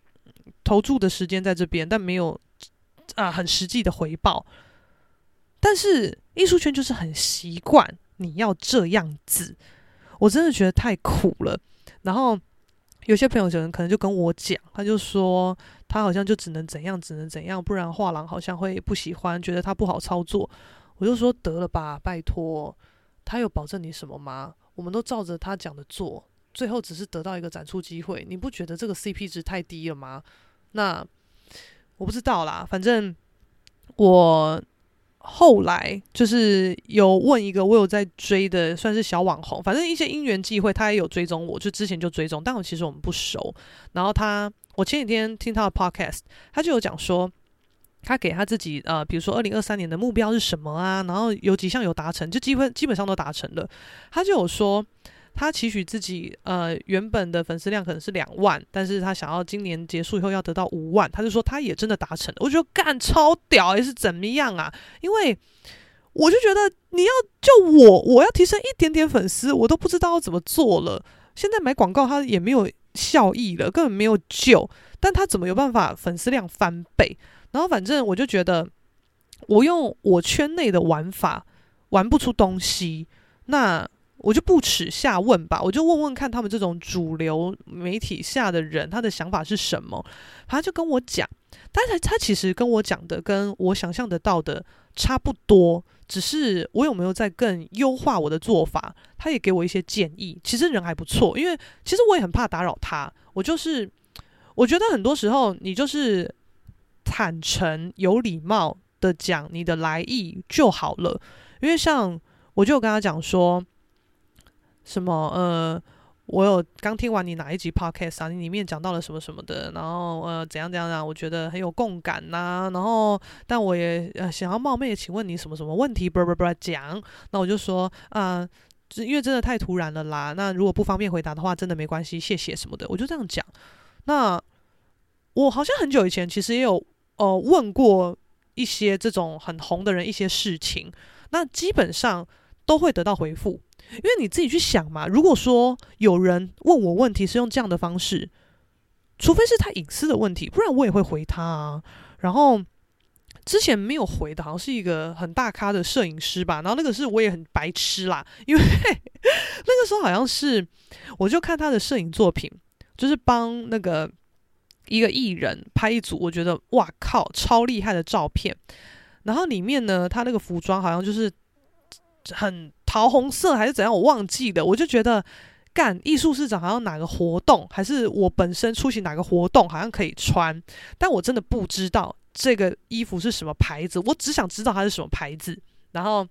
投注的时间在这边，但没有啊很实际的回报，但是。艺术圈就是很习惯你要这样子，我真的觉得太苦了。然后有些朋友可能可能就跟我讲，他就说他好像就只能怎样，只能怎样，不然画廊好像会不喜欢，觉得他不好操作。我就说得了吧，拜托，他有保证你什么吗？我们都照着他讲的做，最后只是得到一个展出机会，你不觉得这个 CP 值太低了吗？那我不知道啦，反正我。后来就是有问一个我有在追的，算是小网红，反正一些因缘际会，他也有追踪我，就之前就追踪，但我其实我们不熟。然后他，我前几天听他的 podcast，他就有讲说，他给他自己呃，比如说二零二三年的目标是什么啊？然后有几项有达成，就基本基本上都达成了。他就有说。他期许自己，呃，原本的粉丝量可能是两万，但是他想要今年结束以后要得到五万，他就说他也真的达成了。我觉得干超屌，还是怎么样啊？因为我就觉得你要就我，我要提升一点点粉丝，我都不知道怎么做了。现在买广告他也没有效益了，根本没有救。但他怎么有办法粉丝量翻倍？然后反正我就觉得，我用我圈内的玩法玩不出东西，那。我就不耻下问吧，我就问问看他们这种主流媒体下的人，他的想法是什么？他就跟我讲，但是他其实跟我讲的跟我想象得到的差不多，只是我有没有在更优化我的做法？他也给我一些建议。其实人还不错，因为其实我也很怕打扰他。我就是我觉得很多时候你就是坦诚有礼貌的讲你的来意就好了，因为像我就跟他讲说。什么？呃，我有刚听完你哪一集 podcast 啊？你里面讲到了什么什么的，然后呃，怎样怎样啊？我觉得很有共感呐、然后，但我也呃想要冒昧的请问你什么什么问题？不不不，讲。那我就说啊、呃，因为真的太突然了啦。那如果不方便回答的话，真的没关系，谢谢什么的。我就这样讲。那我好像很久以前其实也有呃问过一些这种很红的人一些事情，那基本上都会得到回复。因为你自己去想嘛，如果说有人问我问题是用这样的方式，除非是他隐私的问题，不然我也会回他啊。然后之前没有回的，好像是一个很大咖的摄影师吧。然后那个是我也很白痴啦，[laughs] 因为 [laughs] 那个时候好像是我就看他的摄影作品，就是帮那个一个艺人拍一组，我觉得哇靠，超厉害的照片。然后里面呢，他那个服装好像就是很。桃红色还是怎样，我忘记了。我就觉得，干艺术市场好像哪个活动，还是我本身出席哪个活动，好像可以穿。但我真的不知道这个衣服是什么牌子，我只想知道它是什么牌子，然后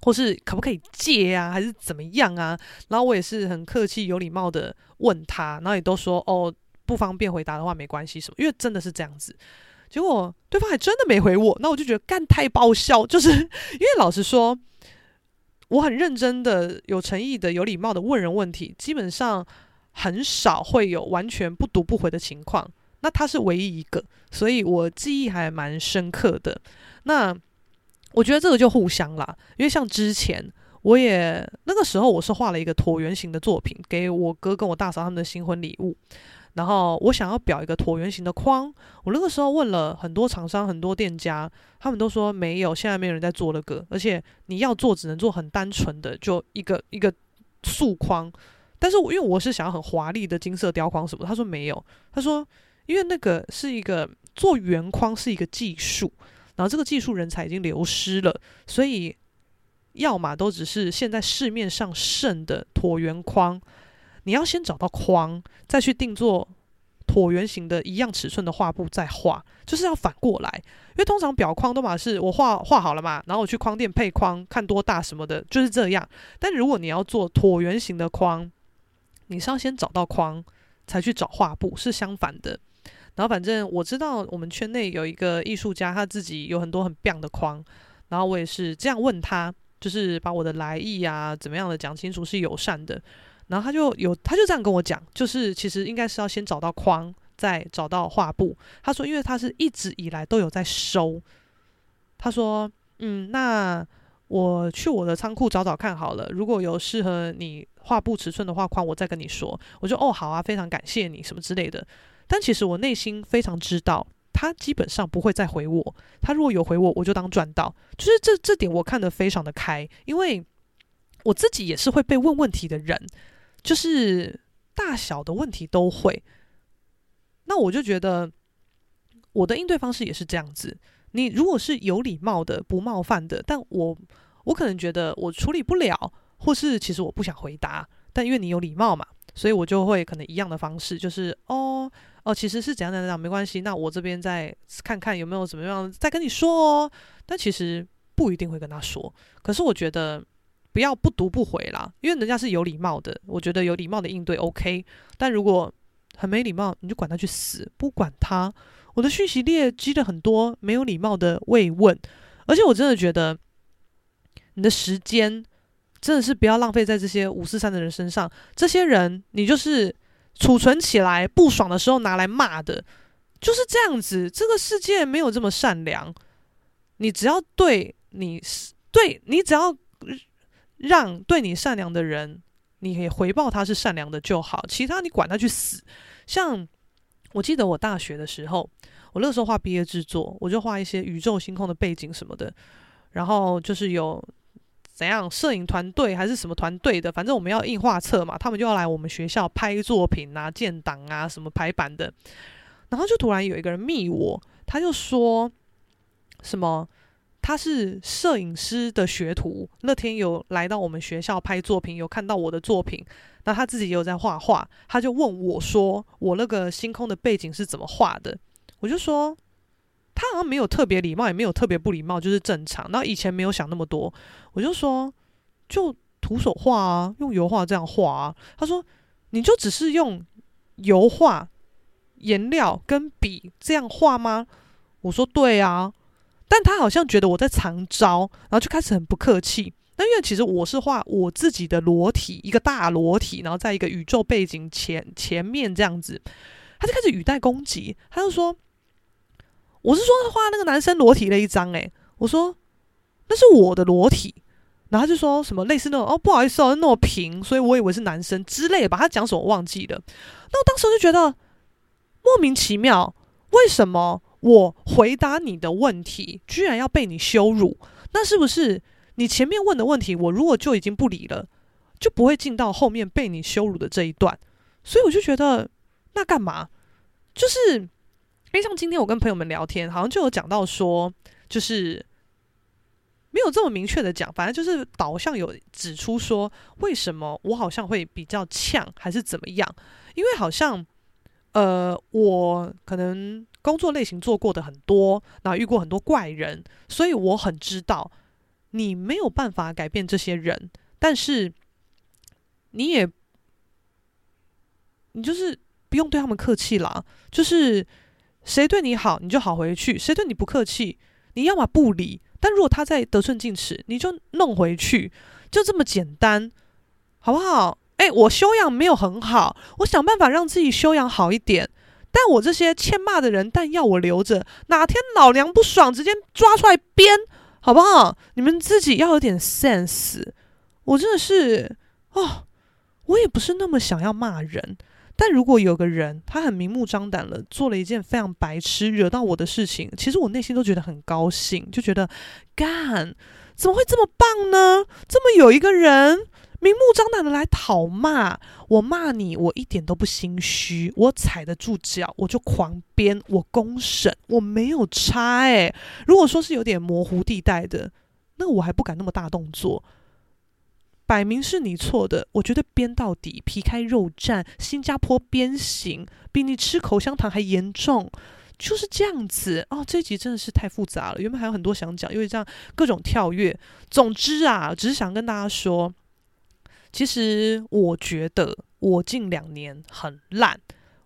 或是可不可以借啊，还是怎么样啊？然后我也是很客气、有礼貌的问他，然后也都说哦，不方便回答的话没关系什么，因为真的是这样子。结果对方还真的没回我，那我就觉得干太爆笑，[laughs] 就是因为老实说。我很认真的、有诚意的、有礼貌的问人问题，基本上很少会有完全不读不回的情况。那他是唯一一个，所以我记忆还蛮深刻的。那我觉得这个就互相啦，因为像之前我也那个时候我是画了一个椭圆形的作品，给我哥跟我大嫂他们的新婚礼物。然后我想要裱一个椭圆形的框，我那个时候问了很多厂商、很多店家，他们都说没有，现在没有人在做那个，而且你要做只能做很单纯的，就一个一个素框。但是我因为我是想要很华丽的金色雕框什么，他说没有，他说因为那个是一个做圆框是一个技术，然后这个技术人才已经流失了，所以要么都只是现在市面上剩的椭圆框，你要先找到框，再去定做椭圆形的一样尺寸的画布再画，就是要反过来，因为通常裱框都嘛是我画画好了嘛，然后我去框店配框，看多大什么的，就是这样。但如果你要做椭圆形的框，你是要先找到框，才去找画布，是相反的。然后反正我知道我们圈内有一个艺术家，他自己有很多很棒的框，然后我也是这样问他，就是把我的来意啊怎么样的讲清楚，是友善的。然后他就有，他就这样跟我讲，就是其实应该是要先找到框，再找到画布。他说，因为他是一直以来都有在收。他说，嗯，那我去我的仓库找找看好了，如果有适合你画布尺寸的画框，我再跟你说。我就哦，好啊，非常感谢你什么之类的。但其实我内心非常知道，他基本上不会再回我。他如果有回我，我就当赚到。就是这这点我看得非常的开，因为我自己也是会被问问题的人。就是大小的问题都会，那我就觉得我的应对方式也是这样子。你如果是有礼貌的、不冒犯的，但我我可能觉得我处理不了，或是其实我不想回答，但因为你有礼貌嘛，所以我就会可能一样的方式，就是哦哦，其实是怎样怎样怎样，没关系，那我这边再看看有没有怎么样再跟你说哦。但其实不一定会跟他说，可是我觉得。不要不读不回啦，因为人家是有礼貌的，我觉得有礼貌的应对 OK。但如果很没礼貌，你就管他去死，不管他。我的讯息列积了很多没有礼貌的慰问，而且我真的觉得你的时间真的是不要浪费在这些五四三的人身上。这些人你就是储存起来，不爽的时候拿来骂的，就是这样子。这个世界没有这么善良，你只要对你对你只要。让对你善良的人，你可以回报他是善良的就好，其他你管他去死。像我记得我大学的时候，我那时候画毕业制作，我就画一些宇宙星空的背景什么的，然后就是有怎样摄影团队还是什么团队的，反正我们要印画册嘛，他们就要来我们学校拍作品啊、建档啊、什么排版的，然后就突然有一个人密我，他就说什么。他是摄影师的学徒，那天有来到我们学校拍作品，有看到我的作品，那他自己也有在画画，他就问我说：“我那个星空的背景是怎么画的？”我就说：“他好像没有特别礼貌，也没有特别不礼貌，就是正常。”那以前没有想那么多，我就说：“就徒手画啊，用油画这样画啊。”他说：“你就只是用油画、颜料跟笔这样画吗？”我说：“对啊。”但他好像觉得我在藏招，然后就开始很不客气。那因为其实我是画我自己的裸体，一个大裸体，然后在一个宇宙背景前前面这样子，他就开始语带攻击。他就说：“我是说画那个男生裸体那一张。”诶，我说那是我的裸体。然后他就说什么类似那种哦，不好意思哦，那么平，所以我以为是男生之类的。把他讲什么忘记了。那我当时就觉得莫名其妙，为什么？我回答你的问题，居然要被你羞辱，那是不是你前面问的问题，我如果就已经不理了，就不会进到后面被你羞辱的这一段？所以我就觉得，那干嘛？就是，因为像今天我跟朋友们聊天，好像就有讲到说，就是没有这么明确的讲，反正就是导向有指出说，为什么我好像会比较呛，还是怎么样？因为好像，呃，我可能。工作类型做过的很多，然后遇过很多怪人，所以我很知道你没有办法改变这些人，但是你也你就是不用对他们客气啦，就是谁对你好你就好回去，谁对你不客气，你要么不理，但如果他在得寸进尺，你就弄回去，就这么简单，好不好？诶，我修养没有很好，我想办法让自己修养好一点。但我这些欠骂的人，但要我留着，哪天老娘不爽，直接抓出来鞭，好不好？你们自己要有点 sense。我真的是，哦，我也不是那么想要骂人，但如果有个人他很明目张胆了，做了一件非常白痴、惹到我的事情，其实我内心都觉得很高兴，就觉得干，怎么会这么棒呢？这么有一个人。明目张胆的来讨骂，我骂你，我一点都不心虚，我踩得住脚，我就狂编，我公审，我没有差诶。如果说是有点模糊地带的，那我还不敢那么大动作。摆明是你错的，我觉得编到底，皮开肉绽，新加坡鞭刑比你吃口香糖还严重，就是这样子哦。这集真的是太复杂了，原本还有很多想讲，因为这样各种跳跃。总之啊，只是想跟大家说。其实我觉得我近两年很烂，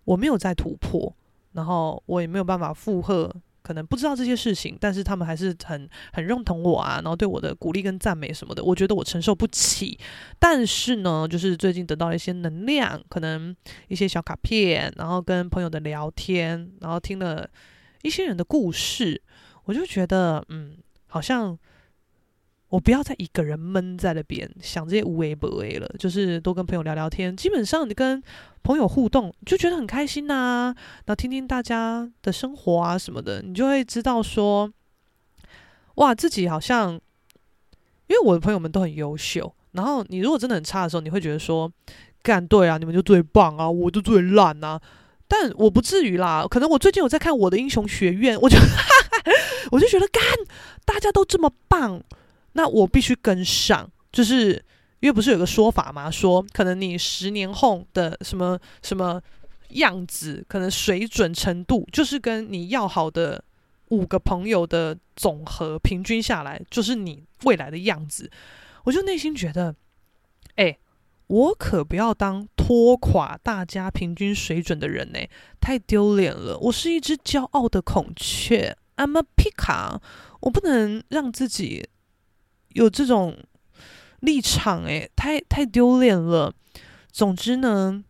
我没有在突破，然后我也没有办法负荷，可能不知道这些事情，但是他们还是很很认同我啊，然后对我的鼓励跟赞美什么的，我觉得我承受不起。但是呢，就是最近得到了一些能量，可能一些小卡片，然后跟朋友的聊天，然后听了一些人的故事，我就觉得嗯，好像。我不要再一个人闷在那边想这些无为不为了，就是多跟朋友聊聊天。基本上你跟朋友互动就觉得很开心呐、啊，然后听听大家的生活啊什么的，你就会知道说，哇，自己好像，因为我的朋友们都很优秀。然后你如果真的很差的时候，你会觉得说，干对啊，你们就最棒啊，我就最烂啊。但我不至于啦，可能我最近有在看我的英雄学院，我就 [laughs] 我就觉得干，大家都这么棒。那我必须跟上，就是因为不是有个说法吗？说可能你十年后的什么什么样子，可能水准程度，就是跟你要好的五个朋友的总和平均下来，就是你未来的样子。我就内心觉得，哎、我可不要当拖垮大家平均水准的人呢、太丢脸了。我是一只骄傲的孔雀，I'm a peacock，我不能让自己。有这种立场，诶，太太丢脸了。总之呢，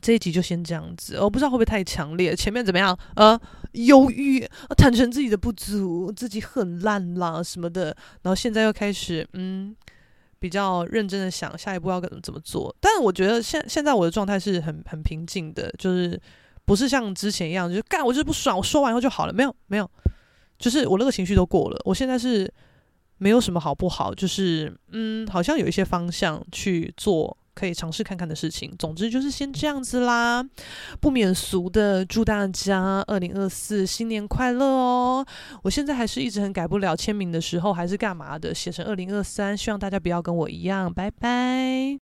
这一集就先这样子。我不知道会不会太强烈，前面怎么样？呃，忧郁，坦诚自己的不足，自己很烂啦什么的。然后现在又开始，嗯，比较认真的想下一步要怎么怎么做。但是我觉得现现在我的状态是很很平静的，就是不是像之前一样，就是干我就是不爽，我说完以后就好了。没有没有，就是我那个情绪都过了。我现在是。没有什么好不好，就是嗯，好像有一些方向去做，可以尝试看看的事情。总之就是先这样子啦，不免俗的祝大家二零二四新年快乐哦！我现在还是一直很改不了签名的时候还是干嘛的，写成二零二三，希望大家不要跟我一样，拜拜。